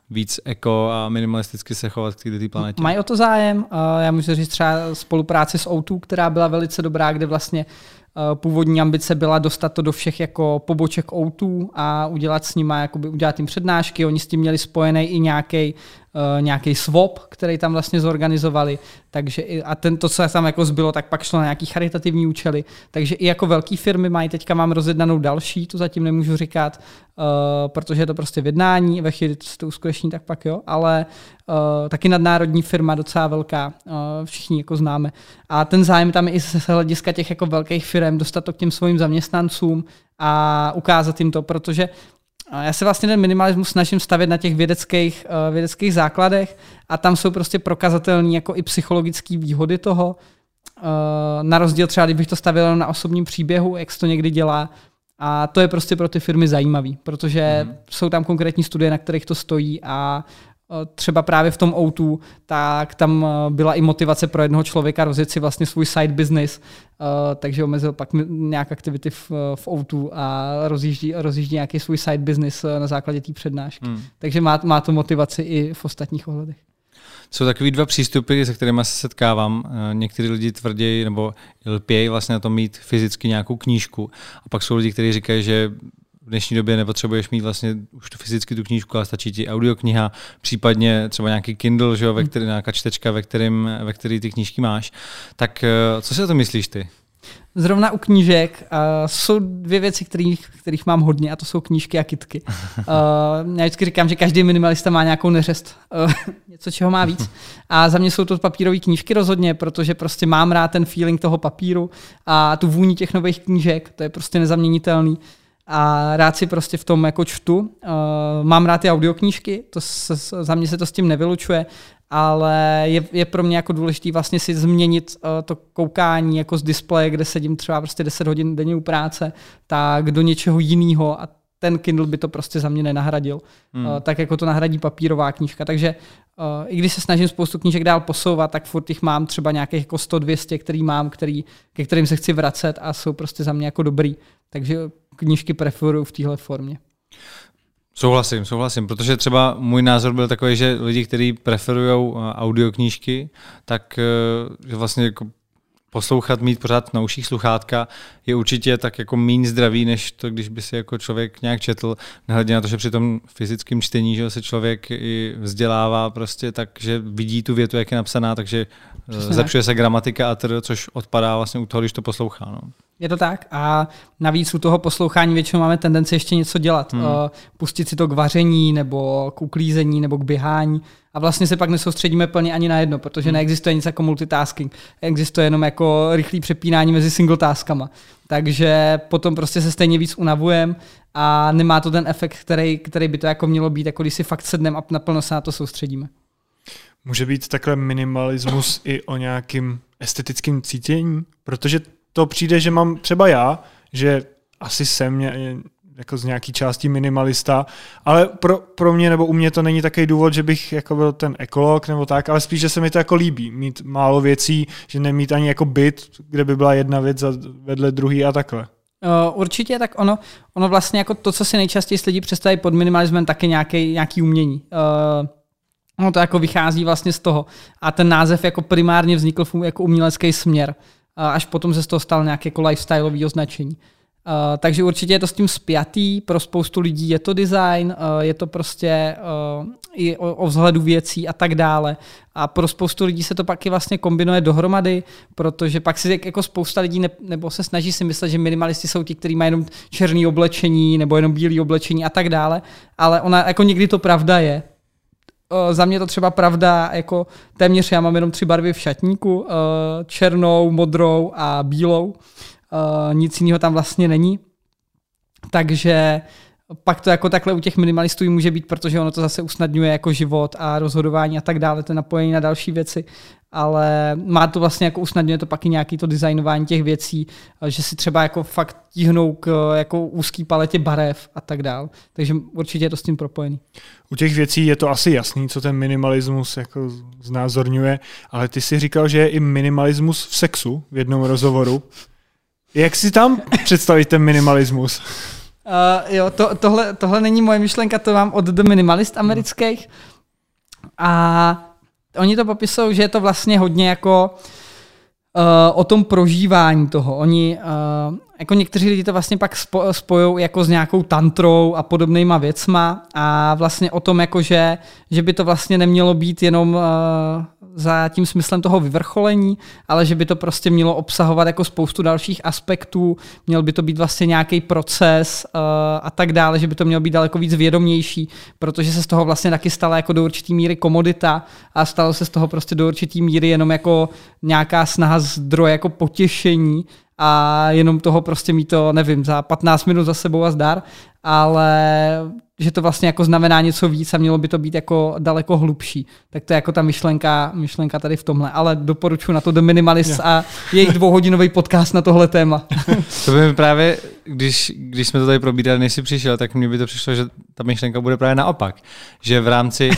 [SPEAKER 3] víc eko a minimalisticky se chovat k této planetě.
[SPEAKER 2] Mají o to zájem. Já můžu říct třeba spolupráci s O2, která byla velice dobrá, kde vlastně Eh, původní ambice byla dostat to do všech jako poboček O2 a udělat s nimi, jakoby udělat jim přednášky. Oni s tím měli spojený i nějaký uh, nějaký swap, který tam vlastně zorganizovali. Takže i, a ten, to, co tam jako zbylo, tak pak šlo na nějaký charitativní účely. Takže i jako velké firmy mají, teďka mám rozjednanou další, to zatím nemůžu říkat, uh, protože je to prostě v jednání, ve chvíli to, to uskuteční, tak pak jo, ale uh, taky nadnárodní firma, docela velká, uh, všichni jako známe. A ten zájem tam je i z hlediska těch jako velkých firm, dostat to k těm svým zaměstnancům a ukázat jim to, protože já se vlastně ten minimalismus snažím stavět na těch vědeckých, uh, vědeckých základech a tam jsou prostě prokazatelné jako i psychologické výhody toho. Uh, na rozdíl třeba, kdybych to stavil na osobním příběhu, jak se to někdy dělá. A to je prostě pro ty firmy zajímavý, protože mm. jsou tam konkrétní studie, na kterých to stojí a Eh, třeba právě v tom O2, tak tam eh, byla i motivace pro jednoho člověka rozjet si vlastně svůj side business, eh, takže omezil pak nějak aktivity v, v O2 a rozjíždí, rozjíždí nějaký svůj side business na základě té přednášky. Hmm. Takže má, má to motivaci i v ostatních ohledech.
[SPEAKER 3] Jsou takový dva přístupy, se kterými se setkávám. Někteří lidi tvrdí nebo lpějí vlastně na tom mít fyzicky nějakou knížku. A pak jsou lidi, kteří říkají, že v dnešní době nepotřebuješ mít vlastně už tu fyzicky tu knížku, ale stačí ti audiokniha, případně třeba nějaký Kindle, že jo, ve hmm. který, nějaká čtečka, ve, kterým, ve který ty knížky máš. Tak eh, co si o to myslíš ty?
[SPEAKER 2] Zrovna u knížek uh, jsou dvě věci, kterých, kterých mám hodně, a to jsou knížky a kitky. Uh, já vždycky říkám, že každý minimalista má nějakou neřest, uh, něco, čeho má víc. A za mě jsou to papírové knížky rozhodně, protože prostě mám rád ten feeling toho papíru a tu vůni těch nových knížek, to je prostě nezaměnitelný a rád si prostě v tom jako čtu. Uh, mám rád ty audioknížky, to se, za mě se to s tím nevylučuje, ale je, je pro mě jako důležité vlastně si změnit uh, to koukání jako z displeje, kde sedím třeba prostě 10 hodin denně u práce, tak do něčeho jiného a ten Kindle by to prostě za mě nenahradil. Hmm. Uh, tak jako to nahradí papírová knížka. Takže uh, i když se snažím spoustu knížek dál posouvat, tak furt jich mám třeba nějakých jako 100-200, který mám, který, ke kterým se chci vracet a jsou prostě za mě jako dobrý. Takže knížky preferuju v téhle formě.
[SPEAKER 3] Souhlasím, souhlasím, protože třeba můj názor byl takový, že lidi, kteří preferují eh, audioknížky, tak eh, že vlastně jako poslouchat, mít pořád na uších sluchátka je určitě tak jako méně zdravý, než to, když by si jako člověk nějak četl, nehledě na to, že při tom fyzickém čtení že se člověk i vzdělává prostě tak, že vidí tu větu, jak je napsaná, takže eh, Přesně zlepšuje tak. se gramatika a tr, což odpadá vlastně u toho, když to poslouchá. No.
[SPEAKER 2] Je to tak a navíc u toho poslouchání většinou máme tendenci ještě něco dělat. Hmm. Eh, pustit si to k vaření nebo k uklízení nebo k běhání a vlastně se pak nesoustředíme plně ani na jedno, protože hmm. neexistuje nic jako multitasking. Existuje jenom jako rychlý přepínání mezi single taskama. Takže potom prostě se stejně víc unavujeme a nemá to ten efekt, který, který by to jako mělo být, jako když si fakt sedneme a naplno se na to soustředíme.
[SPEAKER 1] Může být takhle minimalismus i o nějakým estetickém cítění, protože to přijde, že mám třeba já, že asi jsem ně, jako z nějaký části minimalista, ale pro, pro mě nebo u mě to není takový důvod, že bych jako byl ten ekolog nebo tak, ale spíš, že se mi to jako líbí, mít málo věcí, že nemít ani jako byt, kde by byla jedna věc vedle druhý a takhle.
[SPEAKER 2] Určitě, tak ono, ono vlastně jako to, co si nejčastěji lidi představí pod minimalismem, taky nějaký, nějaký umění. Uh, ono to jako vychází vlastně z toho. A ten název jako primárně vznikl jako umělecký směr. Až potom se z toho stal nějaké jako lifestyleový označení. Uh, takže určitě je to s tím spjatý, pro spoustu lidí je to design, uh, je to prostě uh, i o, o vzhledu věcí a tak dále. A pro spoustu lidí se to pak i vlastně kombinuje dohromady, protože pak si jako spousta lidí ne, nebo se snaží si myslet, že minimalisti jsou ti, kteří mají jenom černý oblečení nebo jenom bílé oblečení a tak dále, ale ona jako někdy to pravda je. Uh, za mě to třeba pravda, jako téměř já mám jenom tři barvy v šatníku, uh, černou, modrou a bílou. Uh, nic jiného tam vlastně není. Takže pak to jako takhle u těch minimalistů může být, protože ono to zase usnadňuje jako život a rozhodování a tak dále, to napojení na další věci, ale má to vlastně jako usnadňuje to pak i nějaký to designování těch věcí, že si třeba jako fakt tíhnou k jako úzký paletě barev a tak dále. Takže určitě je to s tím propojený.
[SPEAKER 1] U těch věcí je to asi jasný, co ten minimalismus jako znázorňuje, ale ty si říkal, že je i minimalismus v sexu v jednom rozhovoru. Jak si tam představit ten minimalismus?
[SPEAKER 2] Uh, jo, to, tohle, tohle není moje myšlenka, to mám od The Minimalist amerických. A oni to popisují, že je to vlastně hodně jako uh, o tom prožívání toho. Oni, uh, jako někteří lidi to vlastně pak spo, spojou jako s nějakou tantrou a podobnýma věcma a vlastně o tom, jako že, že by to vlastně nemělo být jenom uh, za tím smyslem toho vyvrcholení, ale že by to prostě mělo obsahovat jako spoustu dalších aspektů, měl by to být vlastně nějaký proces uh, a tak dále, že by to mělo být daleko víc vědomější, protože se z toho vlastně taky stala jako do určitý míry komodita a stalo se z toho prostě do určitý míry jenom jako nějaká snaha zdroje jako potěšení a jenom toho prostě mít to, nevím, za 15 minut za sebou a zdar, ale že to vlastně jako znamená něco víc a mělo by to být jako daleko hlubší. Tak to je jako ta myšlenka, myšlenka tady v tomhle. Ale doporučuji na to The Minimalist a jejich dvouhodinový podcast na tohle téma.
[SPEAKER 3] to by mi právě, když, když jsme to tady probírali, než jsi přišel, tak mně by to přišlo, že ta myšlenka bude právě naopak. Že v rámci,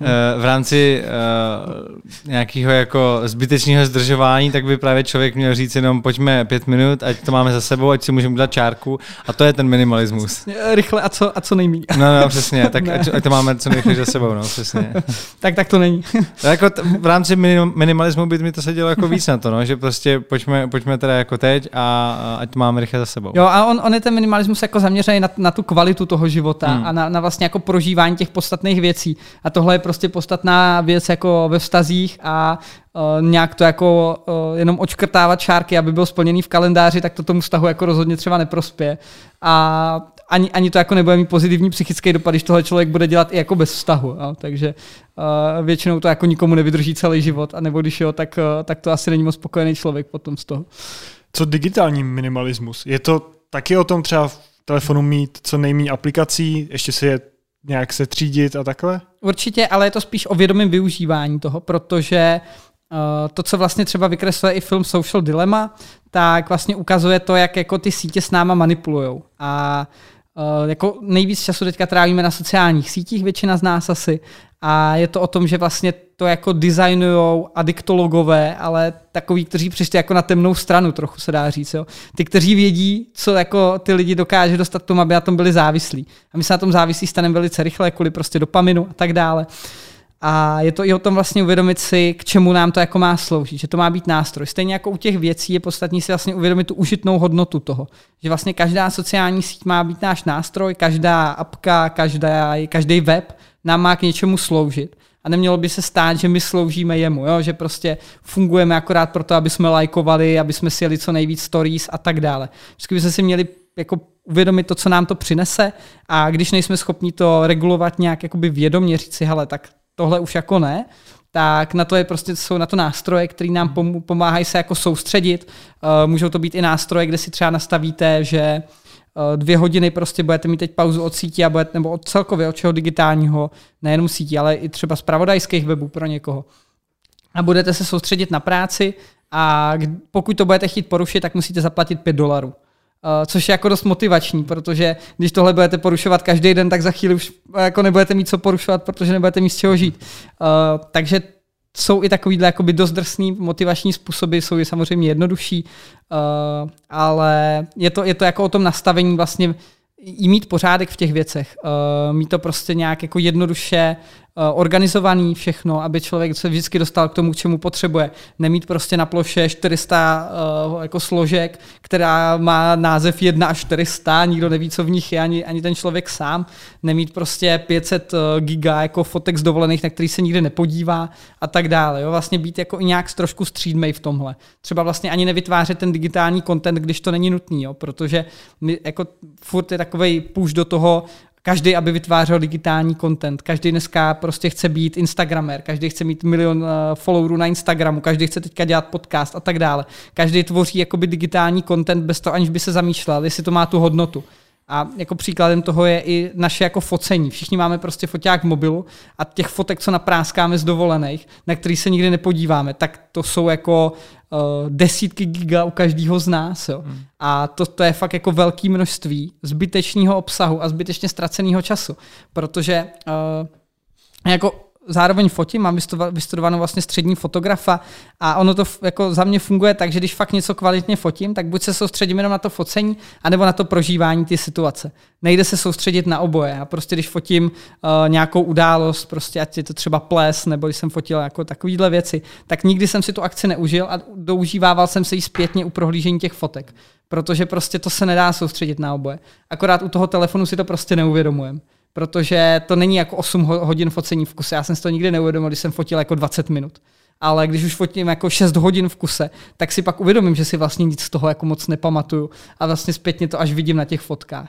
[SPEAKER 3] v rámci uh, nějakého jako zbytečného zdržování, tak by právě člověk měl říct jenom pojďme pět minut, ať to máme za sebou, ať si můžeme dát čárku a to je ten minimalismus.
[SPEAKER 2] Rychle a co, a co nejméně.
[SPEAKER 3] No, no, přesně, tak ať, ať to máme co nejrychleji za sebou, no, přesně.
[SPEAKER 2] tak tak to není.
[SPEAKER 3] jako t- v rámci minim, minimalismu by mi to se dělo jako víc na to, no, že prostě pojďme, pojďme teda jako teď a, a ať to máme rychle za sebou.
[SPEAKER 2] Jo, a on, on je ten minimalismus jako zaměřený na, na tu kvalitu toho života hmm. a na, na vlastně jako prožívání těch podstatných věcí. A tohle je prostě podstatná věc jako ve vztazích a Uh, nějak to jako uh, jenom očkrtávat čárky, aby byl splněný v kalendáři, tak to tomu vztahu jako rozhodně třeba neprospěje. A ani, ani to jako nebude mít pozitivní psychický dopad, když tohle člověk bude dělat i jako bez vztahu. Jo? Takže uh, většinou to jako nikomu nevydrží celý život, a nebo když jo, tak, uh, tak to asi není moc spokojený člověk potom z toho.
[SPEAKER 1] Co digitální minimalismus? Je to taky o tom třeba v telefonu mít co nejméně aplikací, ještě si je nějak se třídit a takhle?
[SPEAKER 2] Určitě, ale je to spíš o vědomém využívání toho, protože Uh, to, co vlastně třeba vykresluje i film Social Dilemma, tak vlastně ukazuje to, jak jako ty sítě s náma manipulují. A Uh, jako nejvíc času teďka trávíme na sociálních sítích, většina z nás asi. A je to o tom, že vlastně to jako designujou adiktologové, ale takový, kteří přišli jako na temnou stranu, trochu se dá říct. Jo. Ty, kteří vědí, co jako ty lidi dokáže dostat k tomu, aby na tom byli závislí. A my se na tom závislí staneme velice rychle, kvůli prostě dopaminu a tak dále. A je to i o tom vlastně uvědomit si, k čemu nám to jako má sloužit, že to má být nástroj. Stejně jako u těch věcí je podstatní si vlastně uvědomit tu užitnou hodnotu toho. Že vlastně každá sociální síť má být náš nástroj, každá apka, každá, každý web nám má k něčemu sloužit. A nemělo by se stát, že my sloužíme jemu, jo? že prostě fungujeme akorát proto, aby jsme lajkovali, aby jsme si jeli co nejvíc stories a tak dále. Vždycky by se si měli jako uvědomit to, co nám to přinese a když nejsme schopni to regulovat nějak jakoby vědomě, říct si, hele, tak tohle už jako ne, tak na to je prostě, jsou na to nástroje, které nám pomáhají se jako soustředit. Uh, můžou to být i nástroje, kde si třeba nastavíte, že dvě hodiny prostě budete mít teď pauzu od sítí a budete, nebo od celkově od čeho digitálního, nejenom sítí, ale i třeba z pravodajských webů pro někoho. A budete se soustředit na práci A pokud to budete chtít porušit, tak musíte zaplatit 5 dolarů. Uh, což je jako dost motivační, protože když tohle budete porušovat každý den, tak za chvíli už jako nebudete mít co porušovat, protože nebudete mít z čeho žít. Takže jsou i takovýhle jakoby dost drsný motivační způsoby, jsou i samozřejmě jednodušší, uh, ale je to, je to jako o tom nastavení vlastně i mít pořádek v těch věcech, uh, mít to prostě nějak jako jednoduše organizovaný všechno, aby člověk se vždycky dostal k tomu, k čemu potřebuje. Nemít prostě na ploše 400 uh, eh, jako složek, která má název 1 až 400, nikdo neví, co v nich je, ani, ani ten člověk sám. Nemít prostě 500 uh, eh, giga jako fotek z dovolených, na který se nikdy nepodívá a tak dále. Jo? Vlastně být jako i nějak trošku střídmej v tomhle. Třeba vlastně ani nevytvářet ten digitální content, když to není nutný, jo? protože my jako furt je takovej půjč do toho, každý, aby vytvářel digitální content. Každý dneska prostě chce být Instagramer, každý chce mít milion uh, followerů na Instagramu, každý chce teďka dělat podcast a tak dále. Každý tvoří jakoby digitální content bez toho, aniž by se zamýšlel, jestli to má tu hodnotu. A jako příkladem toho je i naše jako focení. Všichni máme prostě foťák v mobilu a těch fotek, co napráskáme z dovolených, na který se nikdy nepodíváme, tak to jsou jako uh, desítky giga u každého z nás. Jo. Hmm. A to, to je fakt jako velké množství zbytečného obsahu a zbytečně ztraceného času. Protože uh, jako zároveň fotím, mám vystudovanou vlastně střední fotografa a ono to jako za mě funguje tak, že když fakt něco kvalitně fotím, tak buď se soustředím jenom na to focení, anebo na to prožívání ty situace. Nejde se soustředit na oboje. A prostě když fotím uh, nějakou událost, prostě ať je to třeba ples, nebo když jsem fotil jako takovýhle věci, tak nikdy jsem si tu akci neužil a doužívával jsem se jí zpětně u prohlížení těch fotek. Protože prostě to se nedá soustředit na oboje. Akorát u toho telefonu si to prostě neuvědomujeme protože to není jako 8 hodin focení v kuse. Já jsem si to nikdy neuvědomil, když jsem fotil jako 20 minut. Ale když už fotím jako 6 hodin v kuse, tak si pak uvědomím, že si vlastně nic z toho jako moc nepamatuju a vlastně zpětně to až vidím na těch fotkách.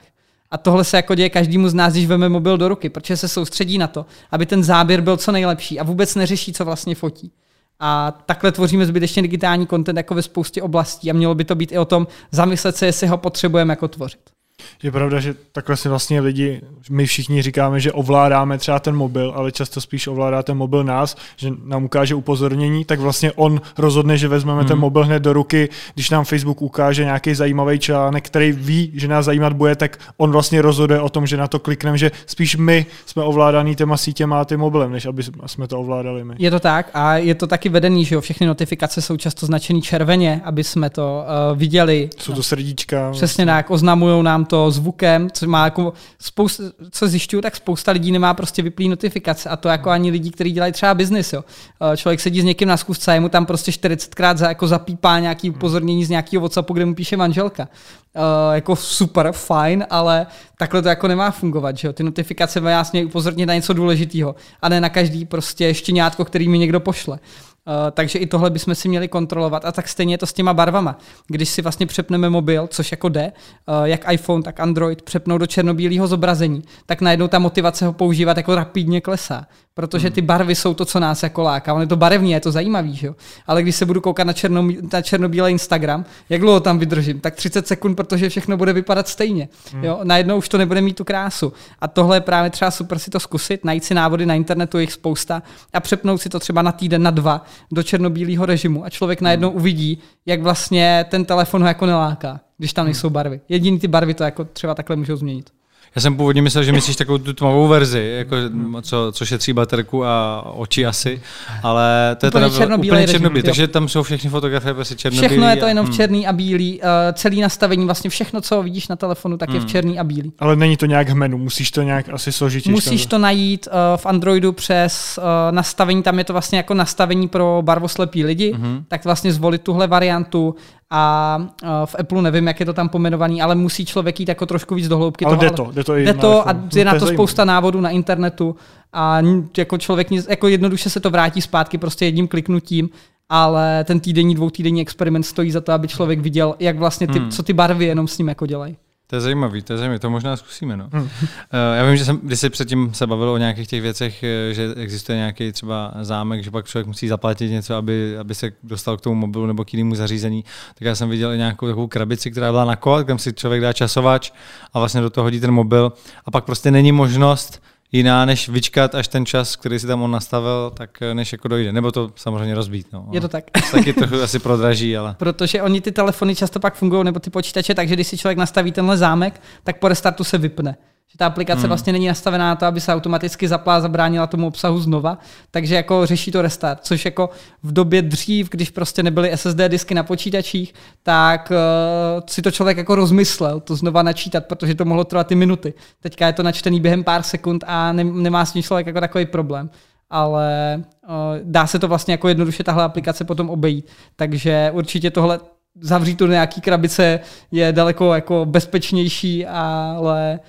[SPEAKER 2] A tohle se jako děje každému z nás, když veme mobil do ruky, protože se soustředí na to, aby ten záběr byl co nejlepší a vůbec neřeší, co vlastně fotí. A takhle tvoříme zbytečně digitální content jako ve spoustě oblastí a mělo by to být i o tom zamyslet se, jestli ho potřebujeme jako tvořit.
[SPEAKER 1] Je pravda, že takhle si vlastně lidi, my všichni říkáme, že ovládáme třeba ten mobil, ale často spíš ovládá ten mobil nás, že nám ukáže upozornění, tak vlastně on rozhodne, že vezmeme hmm. ten mobil hned do ruky, když nám Facebook ukáže nějaký zajímavý článek, který ví, že nás zajímat bude, tak on vlastně rozhoduje o tom, že na to klikneme, že spíš my jsme ovládaný těma sítěma a tím mobilem, než aby jsme to ovládali my.
[SPEAKER 2] Je to tak a je to taky vedený, že jo, všechny notifikace jsou často značený červeně, aby jsme to uh, viděli.
[SPEAKER 1] Jsou to srdíčka.
[SPEAKER 2] Přesně vlastně. tak, oznamují nám to zvukem, co má jako spousta, co zjišťuju, tak spousta lidí nemá prostě vyplý notifikace a to jako ani lidi, kteří dělají třeba biznis. Jo. Eh, člověk sedí s někým na zkusce a mu tam prostě 40krát za, jako zapípá nějaký upozornění z nějakého WhatsAppu, kde mu píše manželka. Uh, jako super, fajn, ale takhle to jako nemá fungovat, že jo? Ty notifikace vás mějí upozornit na něco důležitého a ne na každý prostě štěňátko, který mi někdo pošle. Uh, takže i tohle bychom si měli kontrolovat. A tak stejně je to s těma barvama. Když si vlastně přepneme mobil, což jako jde, uh, jak iPhone, tak Android, přepnou do černobílého zobrazení, tak najednou ta motivace ho používat jako rapidně klesá protože ty barvy jsou to, co nás jako láká. On je to barevný, je to zajímavý, že jo? Ale když se budu koukat na, černo, na černobílý Instagram, jak dlouho tam vydržím? Tak 30 sekund, protože všechno bude vypadat stejně. Hmm. Jo? Najednou už to nebude mít tu krásu. A tohle je právě třeba super si to zkusit, najít si návody na internetu, jich spousta a přepnout si to třeba na týden, na dva do černobílého režimu a člověk najednou uvidí, jak vlastně ten telefon ho jako neláká, když tam nejsou barvy. Jediný ty barvy to jako třeba takhle můžou změnit.
[SPEAKER 3] Já jsem původně myslel, že myslíš takovou tu tmavou verzi, jako, co, co šetří baterku a oči asi, ale to je
[SPEAKER 2] úplně teda úplně černobílý,
[SPEAKER 3] takže tam jsou všechny fotografie prostě černobílý.
[SPEAKER 2] Všechno je to jenom v hmm. černý a bílý, uh, celý nastavení, vlastně všechno, co vidíš na telefonu, tak hmm. je v hmm. černý a bílý.
[SPEAKER 1] Ale není to nějak menu, musíš to nějak asi složit.
[SPEAKER 2] Musíš to najít uh, v Androidu přes uh, nastavení, tam je to vlastně jako nastavení pro barvoslepý lidi, hmm. tak vlastně zvolit tuhle variantu, a v Apple nevím, jak je to tam pomenovaný, ale musí člověk jít jako trošku víc do hloubky.
[SPEAKER 1] Ale toho, jde to, jde to,
[SPEAKER 2] jde to a je na to spousta návodů na internetu a jako člověk jako jednoduše se to vrátí zpátky prostě jedním kliknutím, ale ten týdenní, dvoutýdenní experiment stojí za to, aby člověk viděl, jak vlastně ty, hmm. co ty barvy jenom s ním jako dělají.
[SPEAKER 3] To je zajímavý, to je zajímavý, to možná zkusíme. No. Hmm. Eh, já vím, že jsem, když se předtím se bavilo o nějakých těch věcech, eh, že existuje nějaký třeba zámek, že pak člověk musí zaplatit něco, aby, aby se dostal k tomu mobilu nebo k jinému zařízení, tak já jsem viděl i nějakou takovou krabici, která byla na kód, kam si člověk dá časovač a vlastně do toho hodí ten mobil a pak prostě není možnost jiná, než vyčkat, až ten čas, který si tam on nastavil, tak eh, než jako dojde. Nebo to samozřejmě rozbít. No.
[SPEAKER 2] Je to tak.
[SPEAKER 3] Taky trochu asi prodraží, ale...
[SPEAKER 2] Protože oni ty telefony často pak fungují, nebo ty počítače, takže když si člověk nastaví tenhle zámek, tak po restartu se vypne že ta aplikace hmm. vlastně není nastavená na to, aby se automaticky zapla a zabránila tomu obsahu znova, takže jako řeší to restart, což jako v době dřív, když prostě nebyly SSD disky na počítačích, tak uh, si to člověk jako rozmyslel, to znova načítat, protože to mohlo trvat i minuty. Teďka je to načtený během pár sekund a ne, nemá s tím člověk jako takový problém ale uh, dá se to vlastně jako jednoduše tahle aplikace potom obejít. Takže určitě tohle zavřít to do nějaký krabice je daleko jako bezpečnější, ale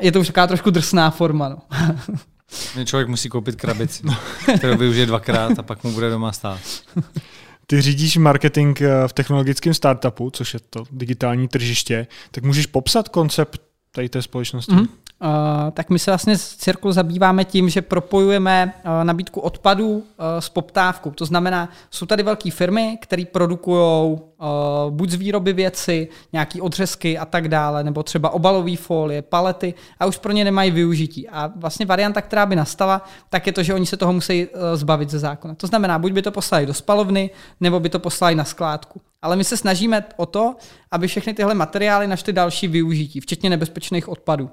[SPEAKER 2] je to už taková trošku drsná forma. No.
[SPEAKER 3] Člověk musí koupit krabici, kterou využije dvakrát a pak mu bude doma stát.
[SPEAKER 1] Ty řídíš marketing eh, v technologickém startupu, což je to digitální tržiště, tak můžeš popsat koncept tady té společnosti? Mm-hmm.
[SPEAKER 2] Uh, tak my se vlastně z Cirklu zabýváme tím, že propojujeme uh, nabídku odpadů uh, s poptávkou. To znamená, jsou tady velké firmy, které produkují buď z výroby věci, nějaký odřezky a tak dále, nebo třeba obalové folie, palety a už pro ně nemají využití. A vlastně varianta, která by nastala, tak je to, že oni se toho musí zbavit ze zákona. To znamená, buď by to poslali do spalovny, nebo by to poslali na skládku. Ale my se snažíme o to, aby všechny tyhle materiály našly další využití, včetně nebezpečných odpadů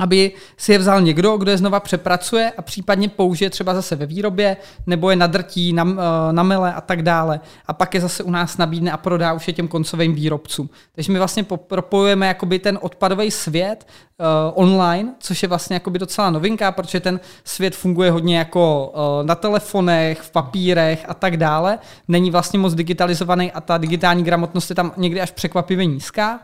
[SPEAKER 2] aby si je vzal někdo, kdo je znova přepracuje a případně použije třeba zase ve výrobě, nebo je nadrtí, na, eh, na mele a tak dále. A pak je zase u nás nabídne a prodá už je těm koncovým výrobcům. Takže my vlastně propojujeme jakoby ten odpadový svět uh, online, což je vlastně jakoby docela novinka, protože ten svět funguje hodně jako uh, na telefonech, v papírech a tak dále. Není vlastně moc digitalizovaný a ta digitální gramotnost je tam někdy až překvapivě nízká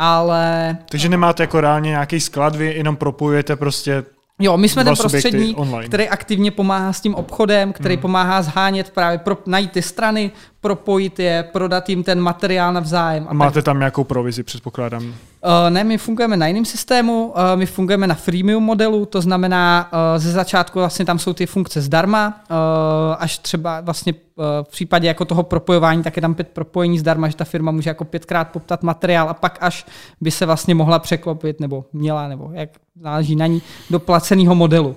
[SPEAKER 2] ale...
[SPEAKER 1] Takže nemáte jako reálně nějaký sklad, vy jenom propojujete prostě
[SPEAKER 2] Jo, my jsme ten prostředník, který aktivně pomáhá s tím obchodem, který hmm. pomáhá zhánět právě, pro, najít ty strany, propojit je, prodat jim ten materiál navzájem.
[SPEAKER 1] A máte tak. tam nějakou provizi, předpokládám? Uh,
[SPEAKER 2] ne, my fungujeme na jiném systému, uh, my fungujeme na freemium modelu, to znamená, uh, ze začátku vlastně tam jsou ty funkce zdarma, až třeba vlastně v případě jako toho propojování, tak je tam pět propojení zdarma, že ta firma může jako pětkrát poptat materiál a pak až by se vlastně mohla překlopit, nebo měla, nebo jak záleží na ní, do placeného modelu,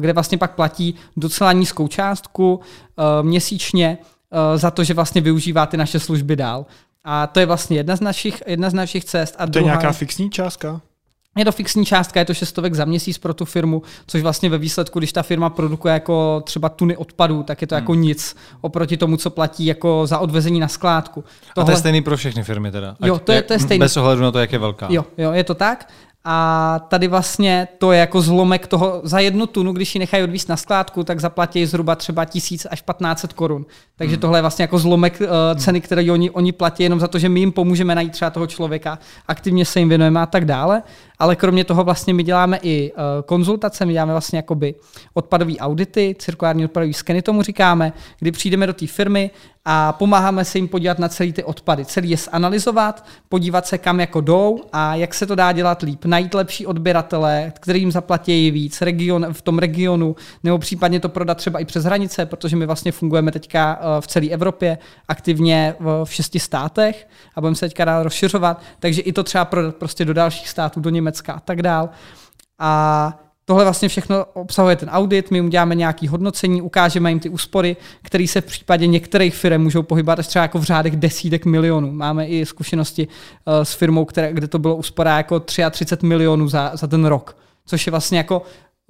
[SPEAKER 2] kde vlastně pak platí docela nízkou částku měsíčně, za to, že vlastně využívá ty naše služby dál. A to je vlastně jedna z našich, jedna z našich cest. A
[SPEAKER 1] to je nějaká fixní částka?
[SPEAKER 2] Je to fixní částka, je to šestovek za měsíc pro tu firmu, což vlastně ve výsledku, když ta firma produkuje jako třeba tuny odpadů, tak je to hmm. jako nic oproti tomu, co platí jako za odvezení na skládku.
[SPEAKER 3] Tohle... A to je stejný pro všechny firmy teda?
[SPEAKER 2] Jo, to je, to je stejný.
[SPEAKER 3] Bez ohledu na to, jak je velká.
[SPEAKER 2] Jo, jo, je to tak. A tady vlastně to je jako zlomek toho, za jednu tunu, když ji nechají odvíst na skládku, tak zaplatí zhruba třeba 1000 až 1500 korun. Takže hmm. tohle je vlastně jako zlomek uh, ceny, které oni, oni platí jenom za to, že my jim pomůžeme najít třeba toho člověka, aktivně se jim věnujeme a tak dále ale kromě toho vlastně my děláme i uh, konzultace, my děláme vlastně jakoby odpadové audity, cirkulární odpadové skeny tomu říkáme, kdy přijdeme do té firmy a pomáháme se jim podívat na celý ty odpady, celý je zanalizovat, podívat se kam jako jdou a jak se to dá dělat líp, najít lepší odběratele, kterým zaplatí víc region, v tom regionu, nebo případně to prodat třeba i přes hranice, protože my vlastně fungujeme teďka uh, v celé Evropě, aktivně v, v šesti státech a budeme se teďka dál rozšiřovat, takže i to třeba prodat prostě do dalších států, do Německa, Německa a tak dál. A tohle vlastně všechno obsahuje ten audit, my uděláme nějaké hodnocení, ukážeme jim ty úspory, které se v případě některých firm můžou pohybovat až třeba jako v řádech desítek milionů. Máme i zkušenosti uh, s firmou, kde to bylo úspora jako 33 milionů za, za ten rok, což je vlastně jako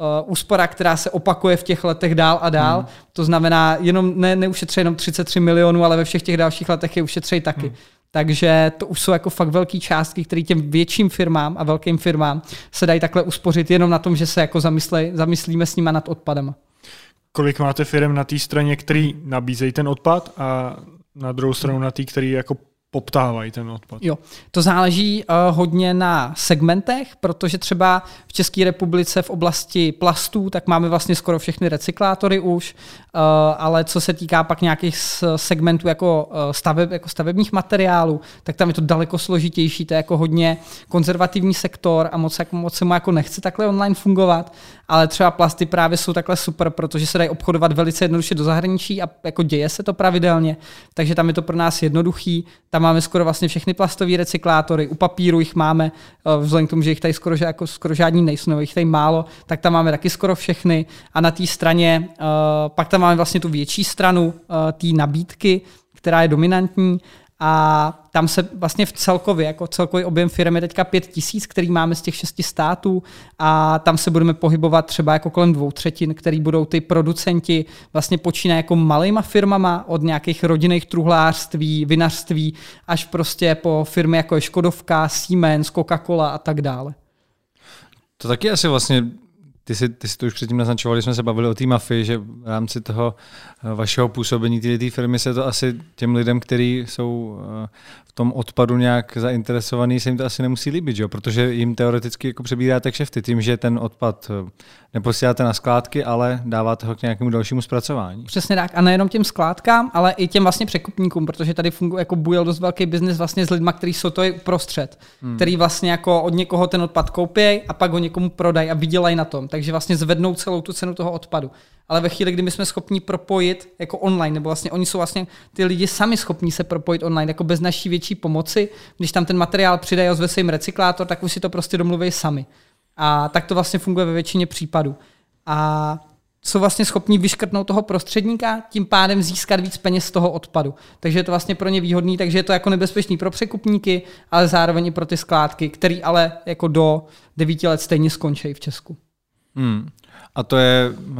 [SPEAKER 2] uh, úspora, která se opakuje v těch letech dál a dál. Hmm. To znamená, jenom ne, neušetří jenom 33 milionů, ale ve všech těch dalších letech je ušetří taky. Hmm. Takže to už jsou jako fakt velké částky, které těm větším firmám a velkým firmám se dají takhle uspořit jenom na tom, že se jako zamyslej, zamyslíme s nima nad odpadem.
[SPEAKER 1] Kolik máte firm na té straně, který nabízejí ten odpad a na druhou stranu na té, který jako poptávají ten odpad.
[SPEAKER 2] Jo, to záleží uh, hodně na segmentech, protože třeba v České republice v oblasti plastů, tak máme vlastně skoro všechny recyklátory už, uh, ale co se týká pak nějakých segmentů jako, uh, staveb, jako stavebních materiálů, tak tam je to daleko složitější, to je jako hodně konzervativní sektor a moc, jako, moc se mu jako nechce takhle online fungovat, ale třeba plasty právě jsou takhle super, protože se dají obchodovat velice jednoduše do zahraničí a jako děje se to pravidelně, takže tam je to pro nás jednoduchý, tam máme skoro vlastně všechny plastové recyklátory, u papíru jich máme, uh, vzhledem k tomu, že jich tady skoro, jako, skoro žádní nejsou, nebo jich tady málo, tak tam máme taky skoro všechny. A na té straně, uh, pak tam máme vlastně tu větší stranu uh, té nabídky, která je dominantní a tam se vlastně v celkově, jako celkový objem firmy je teďka pět tisíc, který máme z těch šesti států a tam se budeme pohybovat třeba jako kolem dvou třetin, který budou ty producenti vlastně počínají jako malýma firmama od nějakých rodinných truhlářství, vinařství až prostě po firmy jako je Škodovka, Siemens, Coca-Cola a tak dále.
[SPEAKER 3] To taky asi vlastně ty si, ty si to už předtím naznačovali, jsme se bavili o té mafii, že v rámci toho eh, vašeho působení té firmy se to asi těm lidem, kteří jsou eh, v tom odpadu nějak zainteresovaný, se jim to asi nemusí líbit, jo? protože jim teoreticky jako přebíráte kšefty tím, že ten odpad eh, neposíláte na skládky, ale dáváte ho k nějakému dalšímu zpracování.
[SPEAKER 2] Přesně tak. A nejenom těm skládkám, ale i těm vlastně překupníkům, protože tady funguje jako bujel dost velký biznis vlastně s lidmi, kteří jsou to prostřed, hmm. který vlastně jako od někoho ten odpad koupí a pak ho někomu prodají a vydělají na tom. Takže vlastně zvednou celou tu cenu toho odpadu. Ale ve chvíli, kdy my jsme schopni propojit jako online, nebo vlastně oni jsou vlastně ty lidi sami schopní se propojit online, jako bez naší větší pomoci, když tam ten materiál přidají a zve jim recyklátor, tak už si to prostě domluví sami. A tak to vlastně funguje ve většině případů. A jsou vlastně schopní vyškrtnout toho prostředníka, tím pádem získat víc peněz z toho odpadu. Takže je to vlastně pro ně výhodný, takže je to jako nebezpečný pro překupníky, ale zároveň i pro ty skládky, který ale jako do devíti let stejně skončí v Česku.
[SPEAKER 3] Hmm. A to je, uh,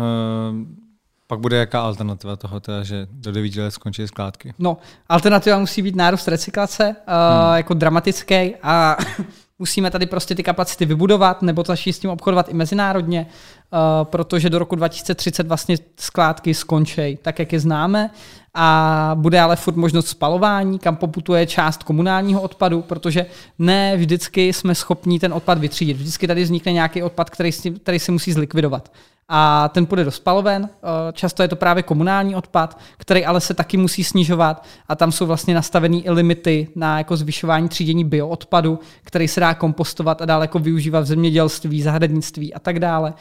[SPEAKER 3] pak bude jaká alternativa toho, teda, že do devíti let skončí skládky?
[SPEAKER 2] No, alternativa musí být nárůst recyklace, uh, hmm. jako dramatický a musíme tady prostě ty kapacity vybudovat nebo začít s tím obchodovat i mezinárodně, uh, protože do roku 2030 vlastně skládky skončí tak, jak je známe a bude ale furt možnost spalování, kam poputuje část komunálního odpadu, protože ne vždycky jsme schopni ten odpad vytřídit. Vždycky tady vznikne nějaký odpad, který, si, který se musí zlikvidovat. A ten půjde do spaloven, eh, často je to právě komunální odpad, který ale se taky musí snižovat a tam jsou vlastně nastavený i limity na jako zvyšování třídění bioodpadu, který se dá kompostovat a dále jako využívat v zemědělství, zahradnictví a tak dále.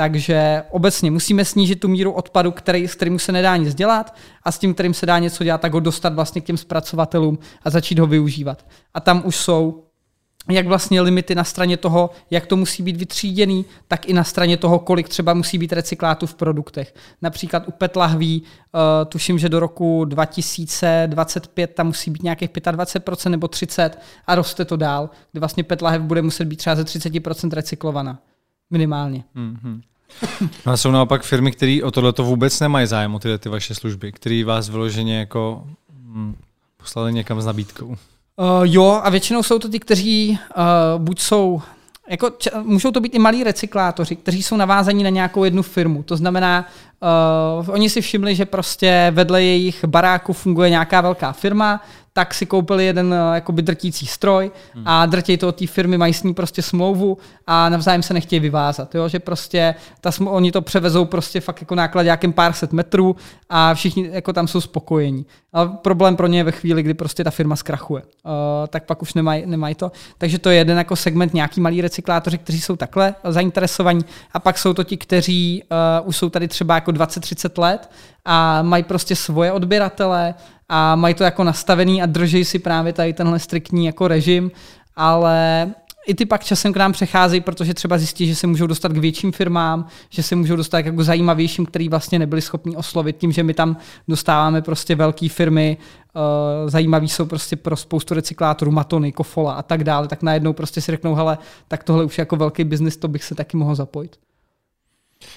[SPEAKER 2] Takže obecně musíme snížit tu míru odpadu, který, s kterým se nedá nic dělat a s tím, kterým se dá něco dělat, tak ho dostat vlastně k těm zpracovatelům a začít ho využívat. A tam už jsou jak vlastně limity na straně toho, jak to musí být vytříděný, tak i na straně toho, kolik třeba musí být recyklátů v produktech. Například u PET lahví, uh, tuším, že do roku 2025 tam musí být nějakých 25% nebo 30% a roste to dál, kdy vlastně PET lahev bude muset být třeba ze 30% recyklovaná. Minimálně. Mm-hmm.
[SPEAKER 3] No a jsou naopak firmy, které o tohle vůbec nemají zájem o tyhle ty vaše služby, které vás vyloženě jako hm, poslali někam s nabídkou. Uh,
[SPEAKER 2] jo, a většinou jsou to ty, kteří uh, buď jsou jako, č- můžou to být i malí recyklátoři, kteří jsou navázaní na nějakou jednu firmu. To znamená, uh, oni si všimli, že prostě vedle jejich baráku funguje nějaká velká firma, tak si koupili jeden uh, jakoby drtící stroj hmm. a drtěj to od té firmy, mají s ní prostě smlouvu a navzájem se nechtějí vyvázat. Jo? Že prostě ta smlouva, oni to převezou prostě fakt jako náklad nějakým pár set metrů a všichni jako tam jsou spokojení. A problém pro ně je ve chvíli, kdy prostě ta firma zkrachuje. Uh, tak pak už nemají nemaj to. Takže to je jeden jako segment nějaký malý recyklátoři, kteří jsou takhle zainteresovaní a pak jsou to ti, kteří uh, už jsou tady třeba jako 20-30 let a mají prostě svoje odběratele a mají to jako nastavený a drží si právě tady tenhle striktní jako režim, ale i ty pak časem k nám přecházejí, protože třeba zjistí, že se můžou dostat k větším firmám, že se můžou dostat jako zajímavějším, který vlastně nebyli schopni oslovit tím, že my tam dostáváme prostě velké firmy, uh, zajímaví jsou prostě pro spoustu recyklátorů, Matony, Kofola a tak dále, tak najednou prostě si řeknou, hele, tak tohle už je jako velký biznis, to bych se taky mohl zapojit.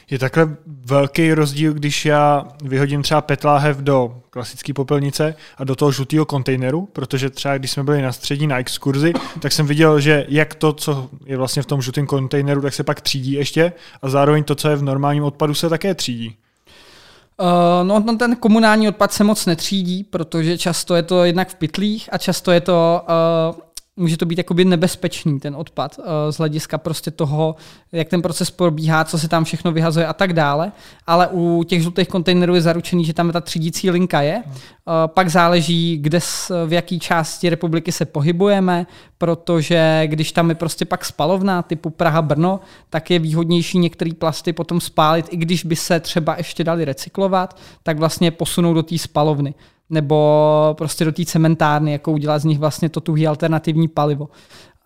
[SPEAKER 1] Je takhle velký rozdíl, když já vyhodím třeba petláhev do klasické popelnice a do toho žlutého kontejneru, protože třeba když jsme byli na střední na exkurzi, tak jsem viděl, že jak to, co je vlastně v tom žlutém kontejneru, tak se pak třídí ještě a zároveň to, co je v normálním odpadu, se také třídí.
[SPEAKER 2] Uh, no, no ten komunální odpad se moc netřídí, protože často je to jednak v pytlích a často je to uh, může to být jakoby nebezpečný ten odpad eh, z hlediska prostě toho, jak ten proces probíhá, co se tam všechno vyhazuje a tak dále. Ale u těch žlutých kontejnerů je zaručený, že tam ta třídící linka je. Hmm. Pak záleží, kde v jaké části republiky se pohybujeme, protože když tam je prostě pak spalovna typu Praha-Brno, tak je výhodnější některé plasty potom spálit, i když by se třeba ještě dali recyklovat, tak vlastně posunou do té spalovny. Nebo prostě do té cementárny, jako udělat z nich vlastně to tuhý alternativní palivo.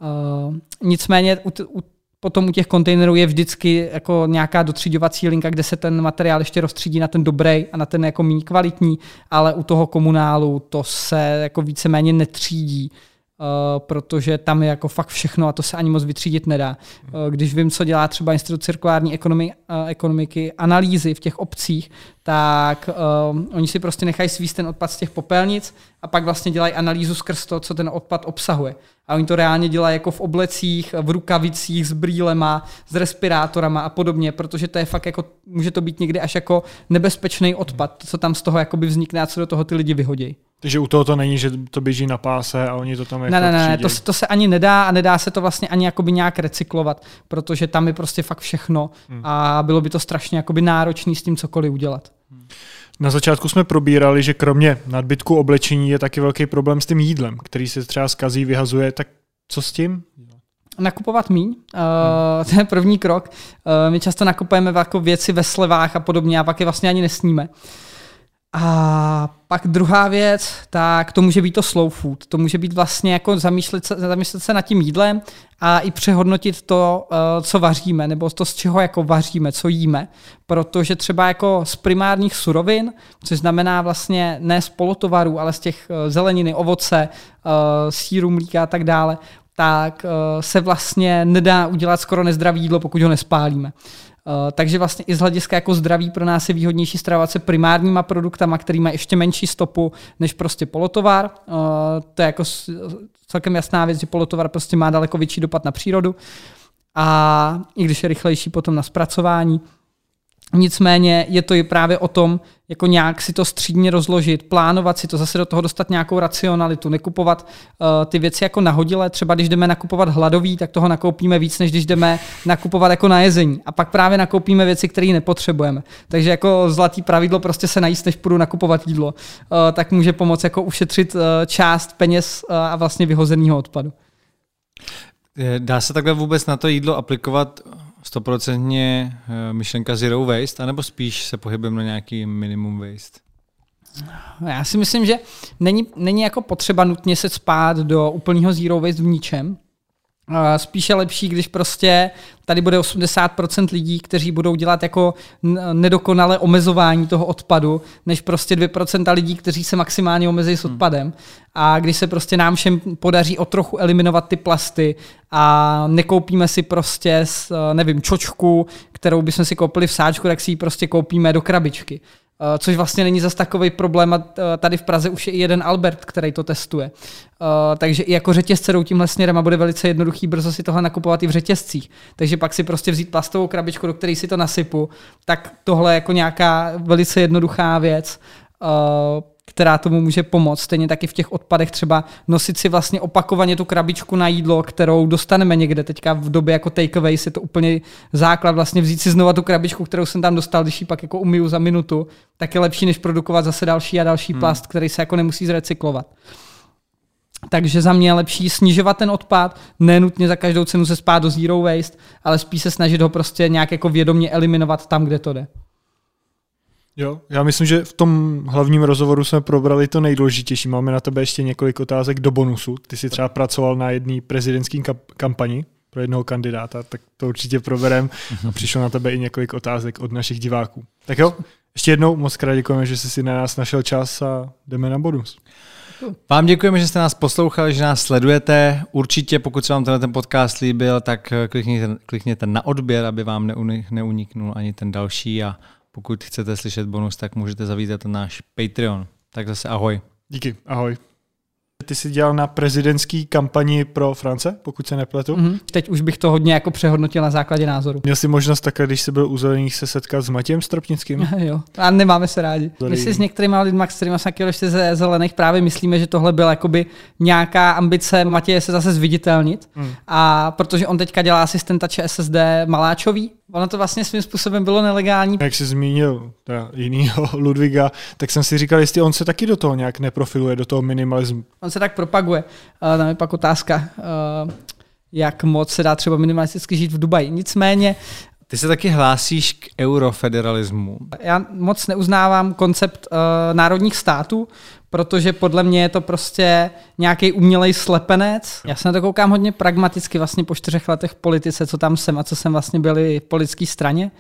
[SPEAKER 2] Uh, nicméně u, t- u potom u těch kontejnerů je vždycky jako nějaká dotřiďovací linka, kde se ten materiál ještě rozstřídí na ten dobrý a na ten jako méně kvalitní, ale u toho komunálu to se jako víceméně netřídí. Uh, protože tam je jako fakt všechno a to se ani moc vytřídit nedá. Uh, když vím, co dělá třeba Institut cirkulární ekonomi, uh, ekonomiky, analýzy v těch obcích, tak uh, oni si prostě nechají svíst ten odpad z těch popelnic a pak vlastně dělají analýzu skrz to, co ten odpad obsahuje. A oni to reálně dělají jako v oblecích, v rukavicích, s brýlema, s respirátorama a podobně, protože to je fakt jako, může to být někdy až jako nebezpečný odpad, co tam z toho jakoby vznikne a co do toho ty lidi vyhodí.
[SPEAKER 1] Takže u toho to není, že to běží na páse a oni to tam jako
[SPEAKER 2] Ne, ne, ne, to, to se ani nedá a nedá se to vlastně ani jakoby nějak recyklovat, protože tam je prostě fakt všechno hmm. a bylo by to strašně jakoby náročný s tím cokoliv udělat.
[SPEAKER 1] Na začátku jsme probírali, že kromě nadbytku oblečení je taky velký problém s tím jídlem, který se třeba zkazí, vyhazuje, tak co s tím?
[SPEAKER 2] nakupovat míň. Uh, to je první krok. Uh, my často nakupujeme jako věci ve slevách a podobně a pak je vlastně ani nesníme. A pak druhá věc, tak to může být to slow food. To může být vlastně jako zamýšlet se, zamýšlet se nad tím jídlem a i přehodnotit to, eh, co vaříme, nebo to, z čeho jako vaříme, co jíme. Protože třeba jako z primárních surovin, což znamená vlastně ne z polotovarů, ale z těch eh, zeleniny, ovoce, eh, síru, mlíka a tak dále, tak se vlastně nedá udělat skoro nezdravý jídlo, pokud ho nespálíme. Uh, takže vlastně i z hlediska jako zdraví pro nás je výhodnější stravovat se primárníma produktama, který mají ještě menší stopu než prostě polotovar. Uh, to je jako celkem jasná věc, že polotovar prostě má daleko větší dopad na přírodu a i když je rychlejší potom na zpracování. Nicméně je to i právě o tom, jako nějak si to střídně rozložit, plánovat si to, zase do toho dostat nějakou racionalitu, nekupovat uh, ty věci jako nahodile. Třeba když jdeme nakupovat hladový, tak toho nakoupíme víc, než když jdeme nakupovat jako na jezení. A pak právě nakoupíme věci, které nepotřebujeme. Takže jako zlatý pravidlo prostě se najíst, než půjdu nakupovat jídlo, uh, tak může pomoct jako ušetřit uh, část peněz uh, a vlastně vyhozeného odpadu.
[SPEAKER 3] Dá se takhle vůbec na to jídlo aplikovat stoprocentně eh, myšlenka zero waste, anebo spíš se pohybujeme na nějaký minimum waste?
[SPEAKER 2] Já si myslím, že není, není jako potřeba nutně se spát do úplného zero waste v ničem, Spíše lepší, když prostě tady bude 80% lidí, kteří budou dělat jako nedokonalé omezování toho odpadu, než prostě 2% lidí, kteří se maximálně omezí s hmm. odpadem. A když se prostě nám všem podaří o trochu eliminovat ty plasty a nekoupíme si prostě, nevím, čočku, kterou bychom si koupili v sáčku, tak si ji prostě koupíme do krabičky. Uh, což vlastně není zas takový problém a uh, tady v Praze už je i jeden Albert, který to testuje. Uh, takže i jako řetězce jdou tímhle směrem a bude velice jednoduchý brzo si tohle nakupovat i v řetězcích. Takže pak si prostě vzít plastovou krabičku, do které si to nasypu, tak tohle je jako nějaká velice jednoduchá věc která tomu může pomoct. Stejně taky v těch odpadech třeba nosit si vlastně opakovaně tu krabičku na jídlo, kterou dostaneme někde. Teďka v době jako takeaway je to úplně základ vlastně vzít si znova tu krabičku, kterou jsem tam dostal, když ji pak jako umiju za minutu, tak je lepší, než produkovat zase další a další hmm. plast, který se jako nemusí zrecyklovat. Takže za mě je lepší snižovat ten odpad, nenutně za každou cenu se spát do zero waste, ale spíš se snažit ho prostě nějak jako vědomě eliminovat tam, kde to jde.
[SPEAKER 1] Jo, já myslím, že v tom hlavním rozhovoru jsme probrali to nejdůležitější. Máme na tebe ještě několik otázek do bonusu. Ty jsi třeba pracoval na jedné prezidentské kampani pro jednoho kandidáta, tak to určitě proberem. A přišlo na tebe i několik otázek od našich diváků. Tak jo, ještě jednou moc krát děkujeme, že jsi si na nás našel čas a jdeme na bonus.
[SPEAKER 3] Vám děkujeme, že jste nás poslouchali, že nás sledujete. Určitě, pokud se vám tenhle ten podcast líbil, tak klikněte, klikněte na odběr, aby vám neuniknul ani ten další a pokud chcete slyšet bonus, tak můžete zavítat na náš Patreon. Tak zase ahoj.
[SPEAKER 1] Díky, ahoj. Ty jsi dělal na prezidentský kampani pro France, pokud se nepletu.
[SPEAKER 2] Mm-hmm. Teď už bych to hodně jako přehodnotil na základě názoru.
[SPEAKER 1] Měl jsi možnost také, když jsi byl u zelených, se setkat s Matějem Stropnickým?
[SPEAKER 2] jo, a nemáme se rádi. Sorry. My si s některými lidmi, s kterými jsme ještě ze zelených právě myslíme, že tohle byla jakoby nějaká ambice Matěje se zase zviditelnit. Mm. A protože on teďka dělá asistenta ČSSD Maláčový, Ono to vlastně svým způsobem bylo nelegální.
[SPEAKER 1] Jak jsi zmínil teda jinýho Ludviga, tak jsem si říkal, jestli on se taky do toho nějak neprofiluje, do toho minimalismu.
[SPEAKER 2] On se tak propaguje. Uh, tam je pak otázka, uh, jak moc se dá třeba minimalisticky žít v Dubaji. Nicméně
[SPEAKER 3] Ty se taky hlásíš k eurofederalismu.
[SPEAKER 2] Já moc neuznávám koncept uh, národních států, protože podle mě je to prostě nějaký umělej slepenec. Já se na to koukám hodně pragmaticky vlastně po čtyřech letech v politice, co tam jsem a co jsem vlastně byli v politické straně.